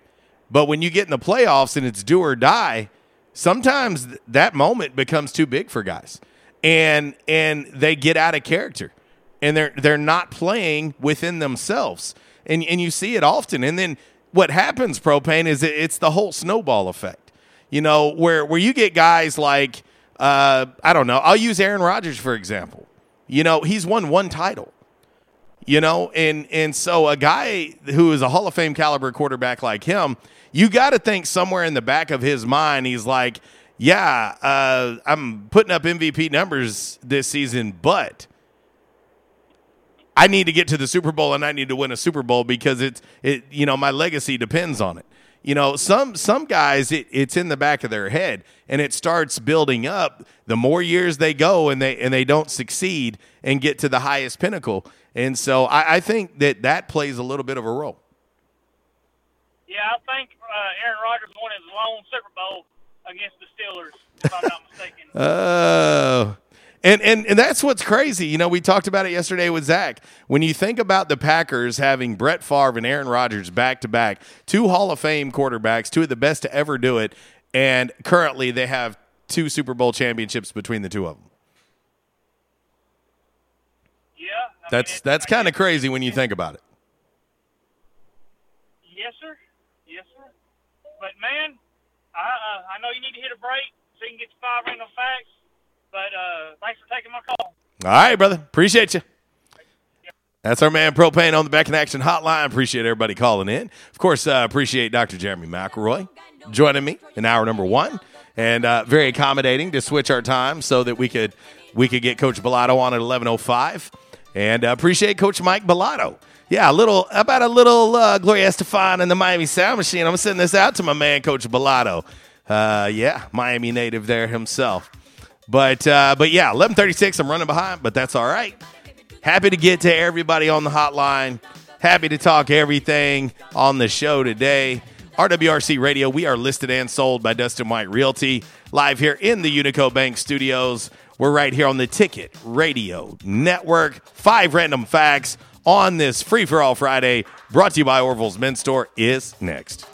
But when you get in the playoffs and it's do or die, sometimes th- that moment becomes too big for guys. And and they get out of character. And they're they're not playing within themselves. And and you see it often. And then what happens, propane, is it, it's the whole snowball effect. You know, where where you get guys like uh, I don't know, I'll use Aaron Rodgers for example. You know, he's won one title. You know, and and so a guy who is a Hall of Fame caliber quarterback like him, you got to think somewhere in the back of his mind, he's like, yeah, uh, I'm putting up MVP numbers this season, but I need to get to the Super Bowl and I need to win a Super Bowl because it's it you know my legacy depends on it. You know, some some guys it, it's in the back of their head and it starts building up. The more years they go and they and they don't succeed and get to the highest pinnacle, and so I, I think that that plays a little bit of a role. Yeah, I think uh, Aaron Rodgers won his lone Super Bowl against the Steelers, if I'm not mistaken. <laughs> Oh. And, and and that's what's crazy. You know, we talked about it yesterday with Zach. When you think about the Packers having Brett Favre and Aaron Rodgers back to back, two Hall of Fame quarterbacks, two of the best to ever do it, and currently they have two Super Bowl championships between the two of them. Yeah. That's that's kind of crazy when you think about it. Yes, sir. Yes, sir. But man, I uh, I know you need to hit a break so you can get to five random facts. But uh, thanks for taking my call. All right, brother. Appreciate you. That's our man Propane on the Back in Action Hotline. Appreciate everybody calling in. Of course, uh, appreciate Dr. Jeremy McElroy joining me in hour number one, and uh, very accommodating to switch our time so that we could we could get Coach Balado on at eleven oh five, and uh, appreciate Coach Mike Balado. Yeah, a little about a little uh, Gloria Estefan and the Miami Sound Machine. I'm sending this out to my man Coach Balado. Uh, yeah, Miami native there himself. But uh, but yeah, eleven thirty six. I'm running behind, but that's all right. Happy to get to everybody on the hotline. Happy to talk everything on the show today. RWRC Radio. We are listed and sold by Dustin White Realty. Live here in the Unico Bank Studios. We're right here on the Ticket Radio Network. Five random facts on this free for all Friday, brought to you by Orville's Men's Store, is next.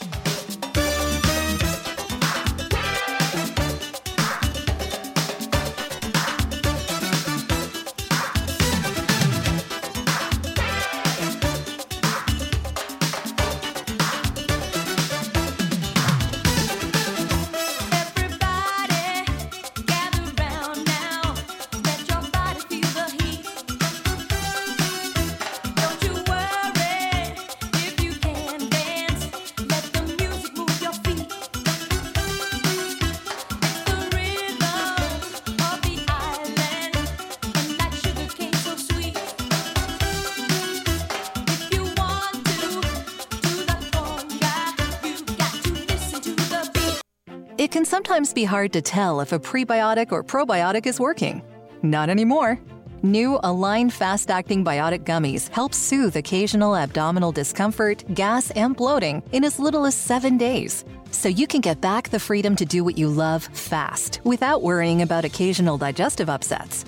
Be hard to tell if a prebiotic or probiotic is working. Not anymore. New Align Fast Acting Biotic Gummies help soothe occasional abdominal discomfort, gas, and bloating in as little as seven days. So you can get back the freedom to do what you love fast without worrying about occasional digestive upsets.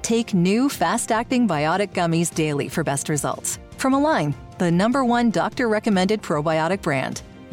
Take new fast acting biotic gummies daily for best results. From Align, the number one doctor recommended probiotic brand.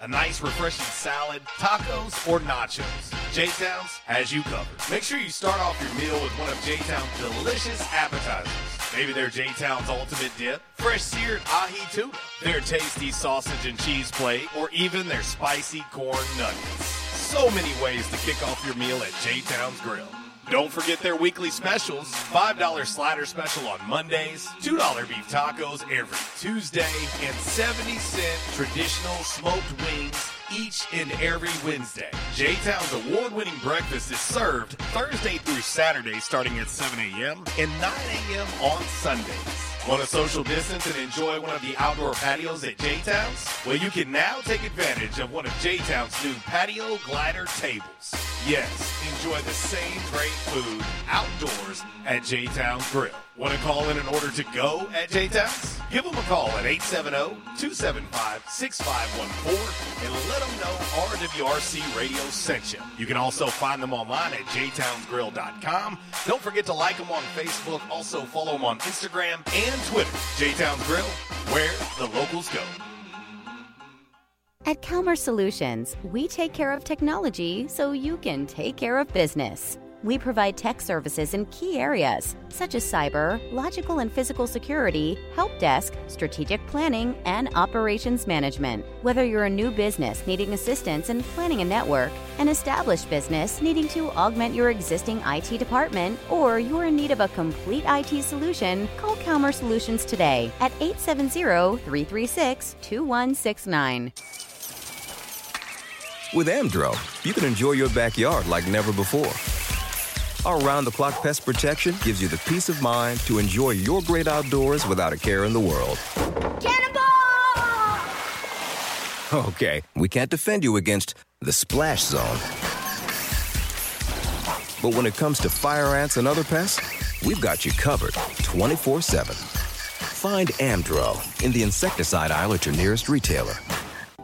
a nice refreshing salad, tacos, or nachos, J Towns has you covered. Make sure you start off your meal with one of J Town's delicious appetizers. Maybe their J Town's ultimate dip, fresh seared ahi tuna, their tasty sausage and cheese plate, or even their spicy corn nuggets. So many ways to kick off your meal at J Town's Grill. Don't forget their weekly specials. $5 slider special on Mondays, $2 beef tacos every Tuesday, and 70 cent traditional smoked wings each and every Wednesday. J Town's award winning breakfast is served Thursday through Saturday starting at 7 a.m. and 9 a.m. on Sundays. Want to social distance and enjoy one of the outdoor patios at J Town's? Well, you can now take advantage of one of J Town's new patio glider tables. Yes, enjoy the same great food outdoors at J Town's Grill. Want to call in an order to go at J Town's? Give them a call at 870-275-6514 and let them know RWRC Radio sent you. You can also find them online at jtownsgrill.com. Don't forget to like them on Facebook. Also follow them on Instagram and Twitter. J Towns Grill, where the locals go. At Calmer Solutions, we take care of technology so you can take care of business. We provide tech services in key areas such as cyber, logical and physical security, help desk, strategic planning, and operations management. Whether you're a new business needing assistance in planning a network, an established business needing to augment your existing IT department, or you're in need of a complete IT solution, call Calmer Solutions today at 870 336 2169. With Amdro, you can enjoy your backyard like never before. Our round the clock pest protection gives you the peace of mind to enjoy your great outdoors without a care in the world. Cannonball! Okay, we can't defend you against the splash zone. But when it comes to fire ants and other pests, we've got you covered 24 7. Find Amdro in the insecticide aisle at your nearest retailer.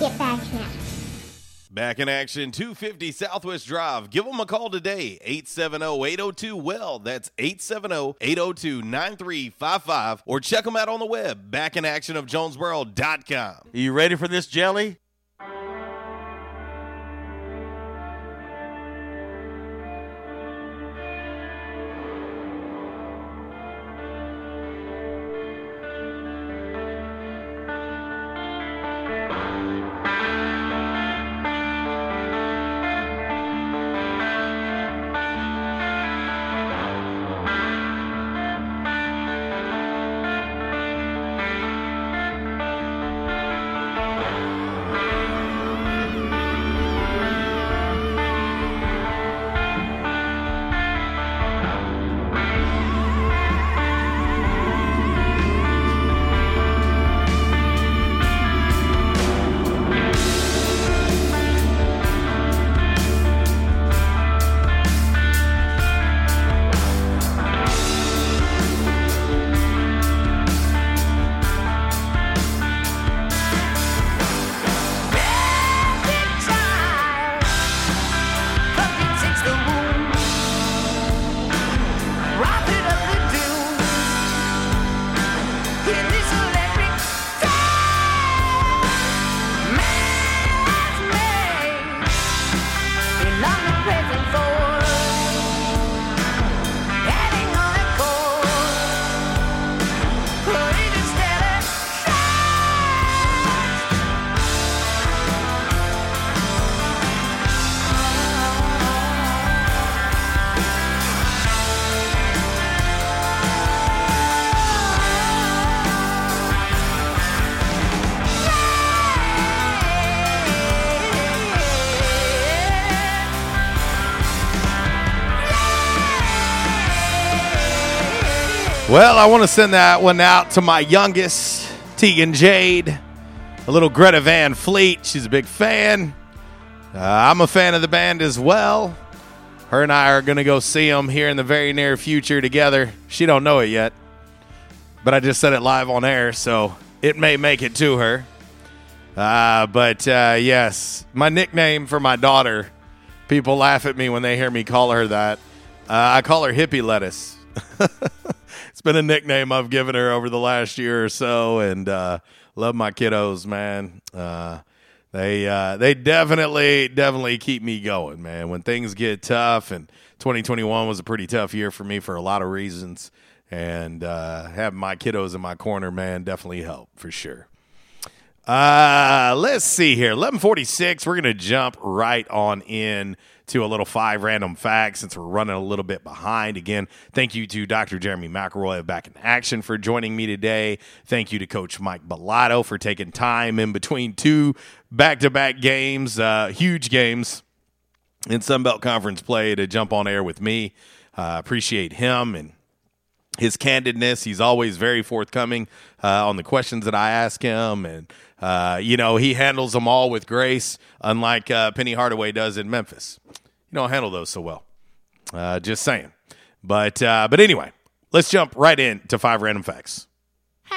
get back in. Back in action, 250 Southwest Drive. Give them a call today, 870-802-WELL. That's 870-802-9355. Or check them out on the web, backinactionofjonesboro.com. Are you ready for this, Jelly? Well, I want to send that one out to my youngest, Tegan Jade, a little Greta Van Fleet. She's a big fan. Uh, I'm a fan of the band as well. Her and I are going to go see them here in the very near future together. She don't know it yet, but I just said it live on air, so it may make it to her. Uh, but uh, yes, my nickname for my daughter. People laugh at me when they hear me call her that. Uh, I call her hippie lettuce. <laughs> it's been a nickname I've given her over the last year or so, and uh, love my kiddos, man. Uh, they uh, they definitely definitely keep me going, man. When things get tough, and 2021 was a pretty tough year for me for a lot of reasons, and uh, having my kiddos in my corner, man, definitely helped for sure. Uh, let's see here. 1146. We're to jump right on in to a little five random facts since we're running a little bit behind. Again, thank you to Dr. Jeremy McElroy Back in Action for joining me today. Thank you to Coach Mike Balado for taking time in between two back to back games, uh, huge games in Sunbelt Conference play to jump on air with me. Uh, appreciate him and his candidness. He's always very forthcoming uh, on the questions that I ask him, and uh, you know he handles them all with grace, unlike uh, Penny Hardaway does in Memphis. You don't handle those so well. Uh, just saying. But uh, but anyway, let's jump right in to five random facts.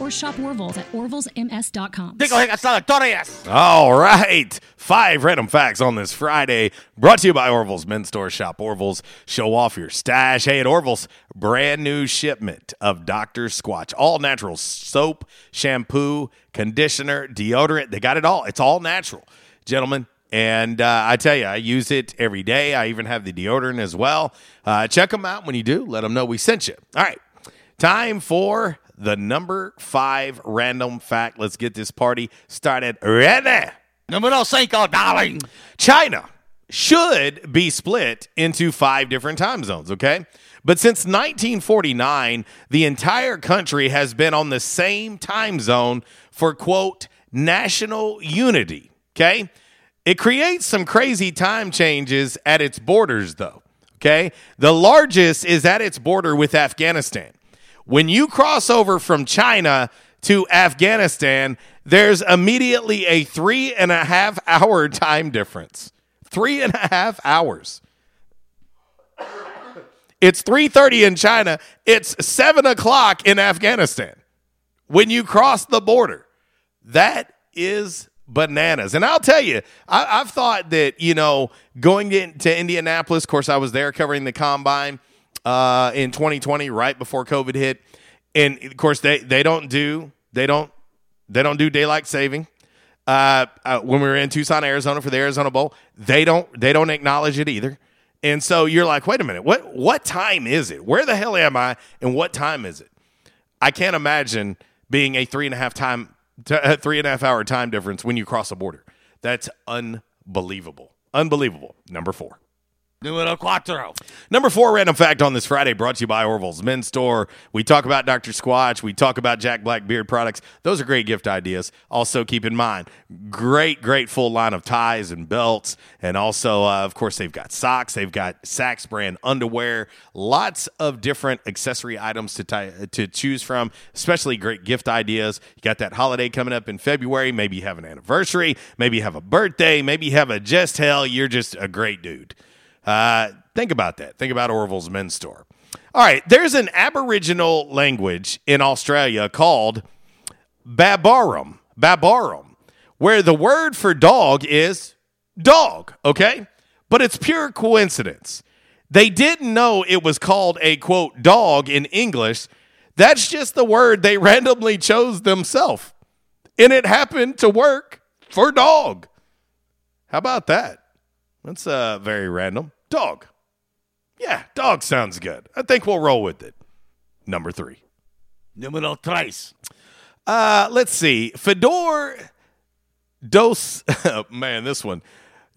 or shop Orville's at orvillesms.com. All right. Five random facts on this Friday. Brought to you by Orville's Men's Store. Shop Orville's. Show off your stash. Hey, at Orville's, brand new shipment of Dr. Squatch. All natural soap, shampoo, conditioner, deodorant. They got it all. It's all natural, gentlemen. And uh, I tell you, I use it every day. I even have the deodorant as well. Uh, check them out when you do. Let them know we sent you. All right. Time for the number five random fact. Let's get this party started now. Numero cinco, darling. China should be split into five different time zones, okay? But since 1949, the entire country has been on the same time zone for, quote, national unity, okay? It creates some crazy time changes at its borders, though, okay? The largest is at its border with Afghanistan. When you cross over from China to Afghanistan, there's immediately a three and a half hour <laughs> time difference. Three and a half hours. It's 3:30 in China. It's seven o'clock in Afghanistan. When you cross the border, that is bananas. And I'll tell you, I, have thought that you know going into Indianapolis. Of course, I was there covering the combine uh, in 2020, right before COVID hit, and of course they they don't do they don't they don't do daylight saving. Uh, uh, when we were in Tucson, Arizona for the Arizona Bowl, they don't they don't acknowledge it either. And so you're like, wait a minute, what what time is it? Where the hell am I? And what time is it? I can't imagine being a three and a half time three and a half hour time difference when you cross a border. That's unbelievable. Unbelievable. Number four. Numero cuatro. Number four random fact on this Friday brought to you by Orville's Men's Store. We talk about Dr. Squatch. We talk about Jack Black Beard products. Those are great gift ideas. Also, keep in mind, great, great full line of ties and belts. And also, uh, of course, they've got socks. They've got Saxx brand underwear. Lots of different accessory items to, tie, to choose from, especially great gift ideas. You got that holiday coming up in February. Maybe you have an anniversary. Maybe you have a birthday. Maybe you have a just hell. You're just a great dude. Uh, think about that. Think about Orville's men's store. All right, there's an Aboriginal language in Australia called Babarum, Babarum, where the word for dog is dog, okay? But it's pure coincidence. They didn't know it was called a quote dog in English. That's just the word they <laughs> randomly chose themselves. And it happened to work for dog. How about that? That's uh, very random. Dog. Yeah, dog sounds good. I think we'll roll with it. Number three. Numero tres. Uh, let's see. Fedor Dos. <laughs> man, this one.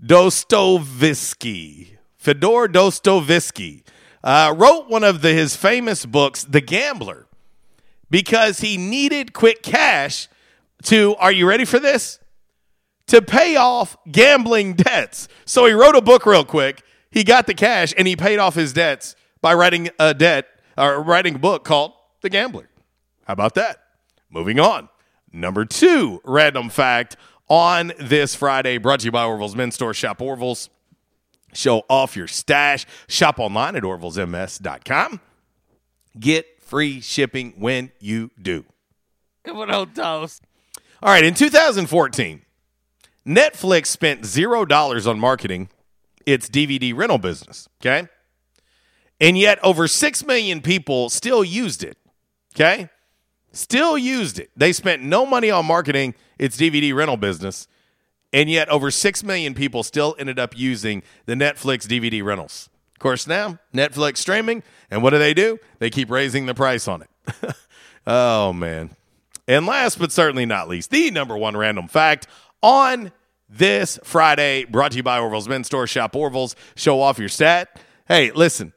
Dostoevsky. Fedor Dostoevsky uh, wrote one of the, his famous books, The Gambler, because he needed quick cash to, are you ready for this? To pay off gambling debts. So he wrote a book real quick. He got the cash and he paid off his debts by writing a debt or writing a book called The Gambler. How about that? Moving on. Number two random fact on this Friday, brought to you by Orville's Men's Store. Shop Orville's. Show off your stash. Shop online at orvillesms.com. Get free shipping when you do. Come on, old toast. All right, in 2014, Netflix spent $0 on marketing its DVD rental business, okay? And yet over 6 million people still used it, okay? Still used it. They spent no money on marketing its DVD rental business, and yet over 6 million people still ended up using the Netflix DVD rentals. Of course, now Netflix streaming, and what do they do? They keep raising the price on it. <laughs> oh, man. And last but certainly not least, the number one random fact on this Friday, brought to you by Orville's Men's Store. Shop Orville's, show off your stat. Hey, listen,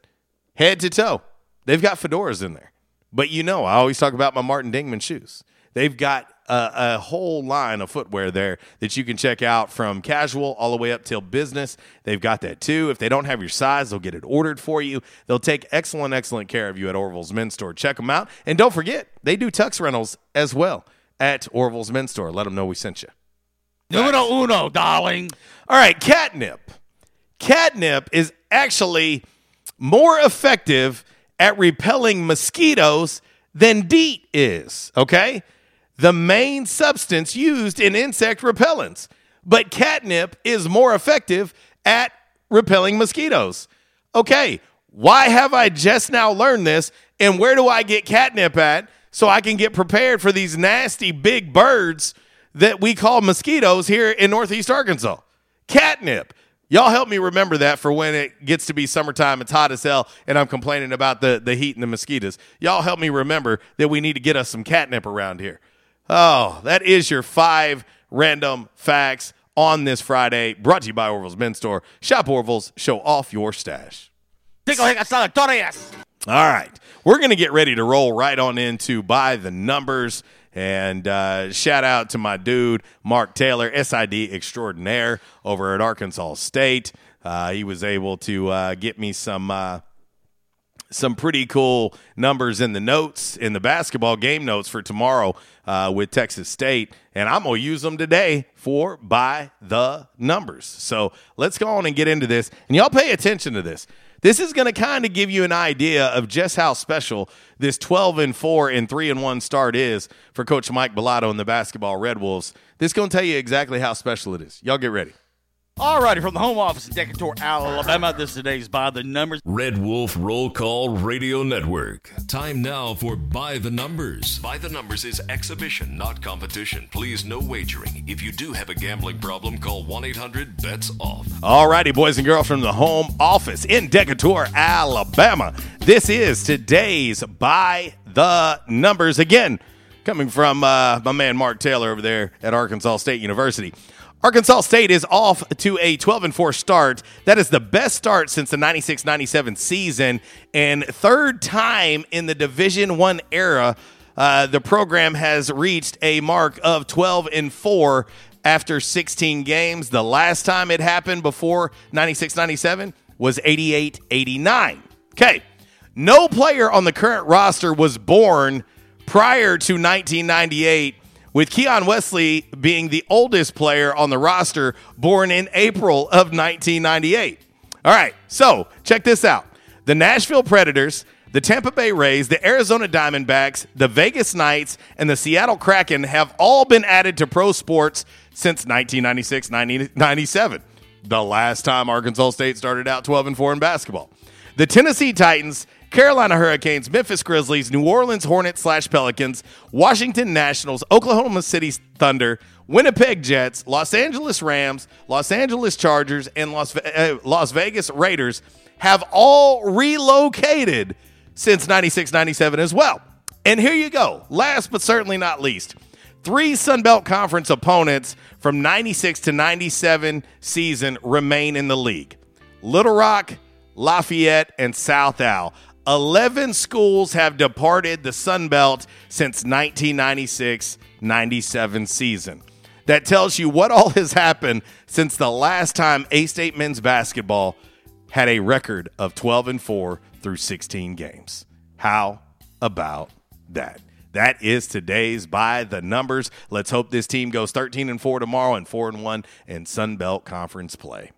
head to toe, they've got fedoras in there. But you know, I always talk about my Martin Dingman shoes. They've got a, a, whole line of footwear there that you can check out from casual all the way up till business. They've got that too. If they don't have your size, they'll get it ordered for you. They'll take excellent, excellent care of you at Orville's Men's Store. Check them out. And don't forget, they do tux rentals as well at Orville's Men's Store. Let them know we sent you. Numero uno, darling. All right, catnip. Catnip is actually more effective at repelling mosquitoes than DEET is, okay? The main substance used in insect repellents. But catnip is more effective at repelling mosquitoes. Okay, why have I just now learned this? And where do I get catnip at so I can get prepared for these nasty big birds that we call mosquitoes here in Northeast Arkansas? Catnip. Y'all help me remember that for when it gets to be summertime, it's hot as hell, and I'm complaining about the, the heat and the mosquitoes. Y'all help me remember that we need to get us some catnip around here. Oh, that is your five random facts on this Friday, brought to you by Orville's Men's Store. Shop Orville's, show off your stash. All right, we're going to get ready to roll right on into By the Numbers. And uh, shout out to my dude, Mark Taylor, SID extraordinaire over at Arkansas State. Uh, he was able to uh, get me some uh, some pretty cool numbers in the notes in the basketball game notes for tomorrow uh, with Texas State, and I'm gonna use them today for by the numbers. So let's go on and get into this, and y'all pay attention to this. This is going to kind of give you an idea of just how special this 12 and 4 and 3 and 1 start is for Coach Mike Balado and the basketball Red Wolves. This is going to tell you exactly how special it is. Y'all get ready. Alrighty, from the home office in Decatur, Alabama, this is today's By the Numbers. Red Wolf Roll Call Radio Network. Time now for By the Numbers. By the Numbers is exhibition, not competition. Please, no wagering. If you do have a gambling problem, call 1 800 BETS OFF. Alrighty, boys and girls from the home office in Decatur, Alabama. This is today's By the Numbers. Again, coming from uh, my man Mark Taylor over there at Arkansas State University. Arkansas State is off to a 12 and 4 start. That is the best start since the 96-97 season and third time in the Division 1 era uh, the program has reached a mark of 12 and 4 after 16 games. The last time it happened before 96-97 was 88-89. Okay. No player on the current roster was born prior to 1998 with Keon Wesley being the oldest player on the roster, born in April of 1998. All right, so check this out. The Nashville Predators, the Tampa Bay Rays, the Arizona Diamondbacks, the Vegas Knights, and the Seattle Kraken have all been added to pro sports since 1996 97, the last time Arkansas State started out 12 and 4 in basketball. The Tennessee Titans Carolina Hurricanes, Memphis Grizzlies, New Orleans Hornets slash Pelicans, Washington Nationals, Oklahoma City Thunder, Winnipeg Jets, Los Angeles Rams, Los Angeles Chargers, and Las, uh, Las Vegas Raiders have all relocated since 96 97 as well. And here you go. Last but certainly not least, three Sun Belt Conference opponents from 96 to 97 season remain in the league Little Rock, Lafayette, and South Al. 11 schools have departed the Sun Belt since 1996 97 season. That tells you what all has happened since the last time A State men's basketball had a record of 12 and 4 through 16 games. How about that? That is today's by the numbers. Let's hope this team goes 13 and 4 tomorrow and 4 and 1 in Sun Belt Conference play.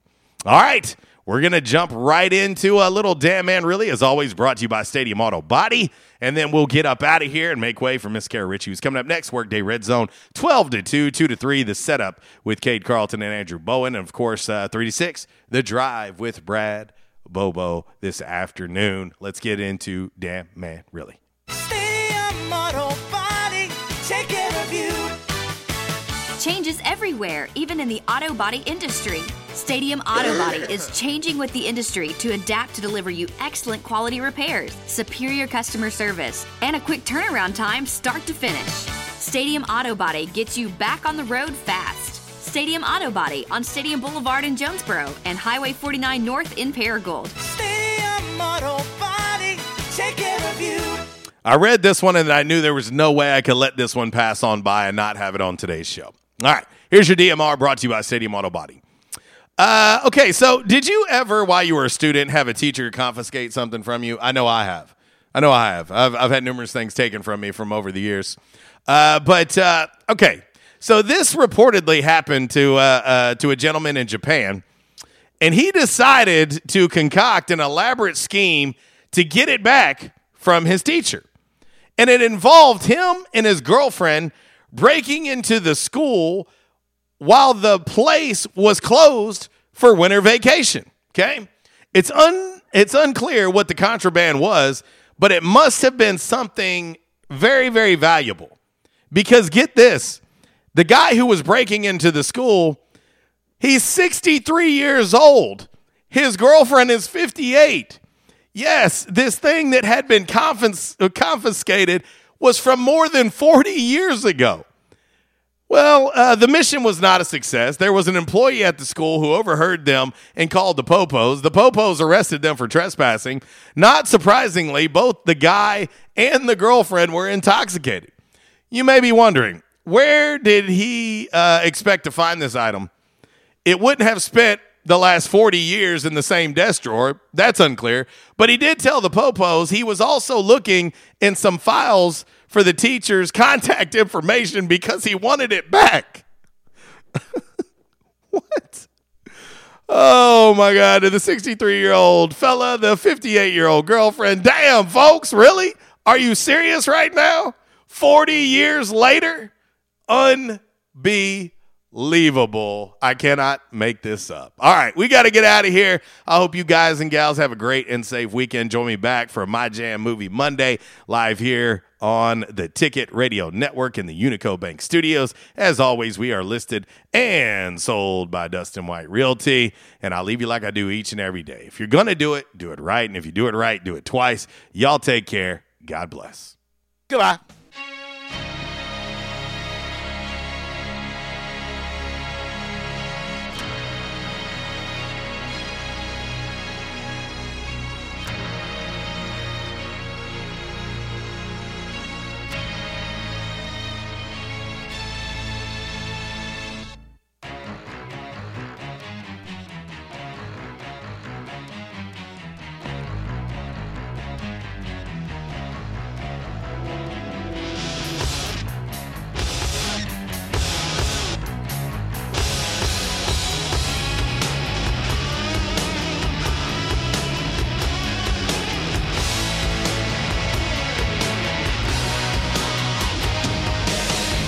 All right, we're going to jump right into a little damn man really as always brought to you by Stadium Auto Body and then we'll get up out of here and make way for Miss Kara Ritchie who's coming up next workday red zone 12 to 2 2 to 3 the setup with Cade Carlton and Andrew Bowen and of course uh, 3 to 6 the drive with Brad Bobo this afternoon. Let's get into damn man really. Stadium Auto Body, Changes everywhere, even in the auto body industry. Stadium Auto Body is changing with the industry to adapt to deliver you excellent quality repairs, superior customer service, and a quick turnaround time start to finish. Stadium Auto Body gets you back on the road fast. Stadium Auto Body on Stadium Boulevard in Jonesboro and Highway 49 North in Paragould. Stadium Auto Body, take care of you. I read this one and I knew there was no way I could let this one pass on by and not have it on today's show. All right, here's your DMR brought to you by Stadium Auto Body. Uh, okay, so did you ever, while you were a student, have a teacher confiscate something from you? I know I have. I know I have. I've, I've had numerous things taken from me from over the years. Uh, but uh, okay, so this reportedly happened to uh, uh, to a gentleman in Japan, and he decided to concoct an elaborate scheme to get it back from his teacher, and it involved him and his girlfriend breaking into the school while the place was closed for winter vacation. Okay, it's un it's unclear what the contraband was, but it must have been something very very valuable. Because get this, the guy who was breaking into the school, he's 63 years old. His girlfriend is 58. Yes, this thing that had been confis- confiscated was from more than 40 years ago. Well, uh, the mission was not a success. There was an employee at the school who overheard them and called the Popos. The Popos arrested them for trespassing. Not surprisingly, both the guy and the girlfriend were intoxicated. You may be wondering, where did he uh, expect to find this item? It wouldn't have spent the last 40 years in the same desk drawer. That's unclear. But he did tell the Popos he was also looking in some files for the teacher's contact <laughs> information because he wanted it back. <laughs> what? Oh my God. To the 63 year old fella, the 58 year old girlfriend. Damn, folks, really? Are you serious right now? 40 years later? Unbelievable. I cannot make this up. All right, we got to get out of here. I hope you guys and gals have a great and safe weekend. Join me back for My Jam Movie Monday live here on the Ticket Radio Network in the Unico Bank Studios. As always, we are listed and sold by Dustin White Realty. And I'll leave you like I do each and every day. If you're going to do it, do it right. And if you do it right, do it twice. Y'all take care. God bless. Goodbye.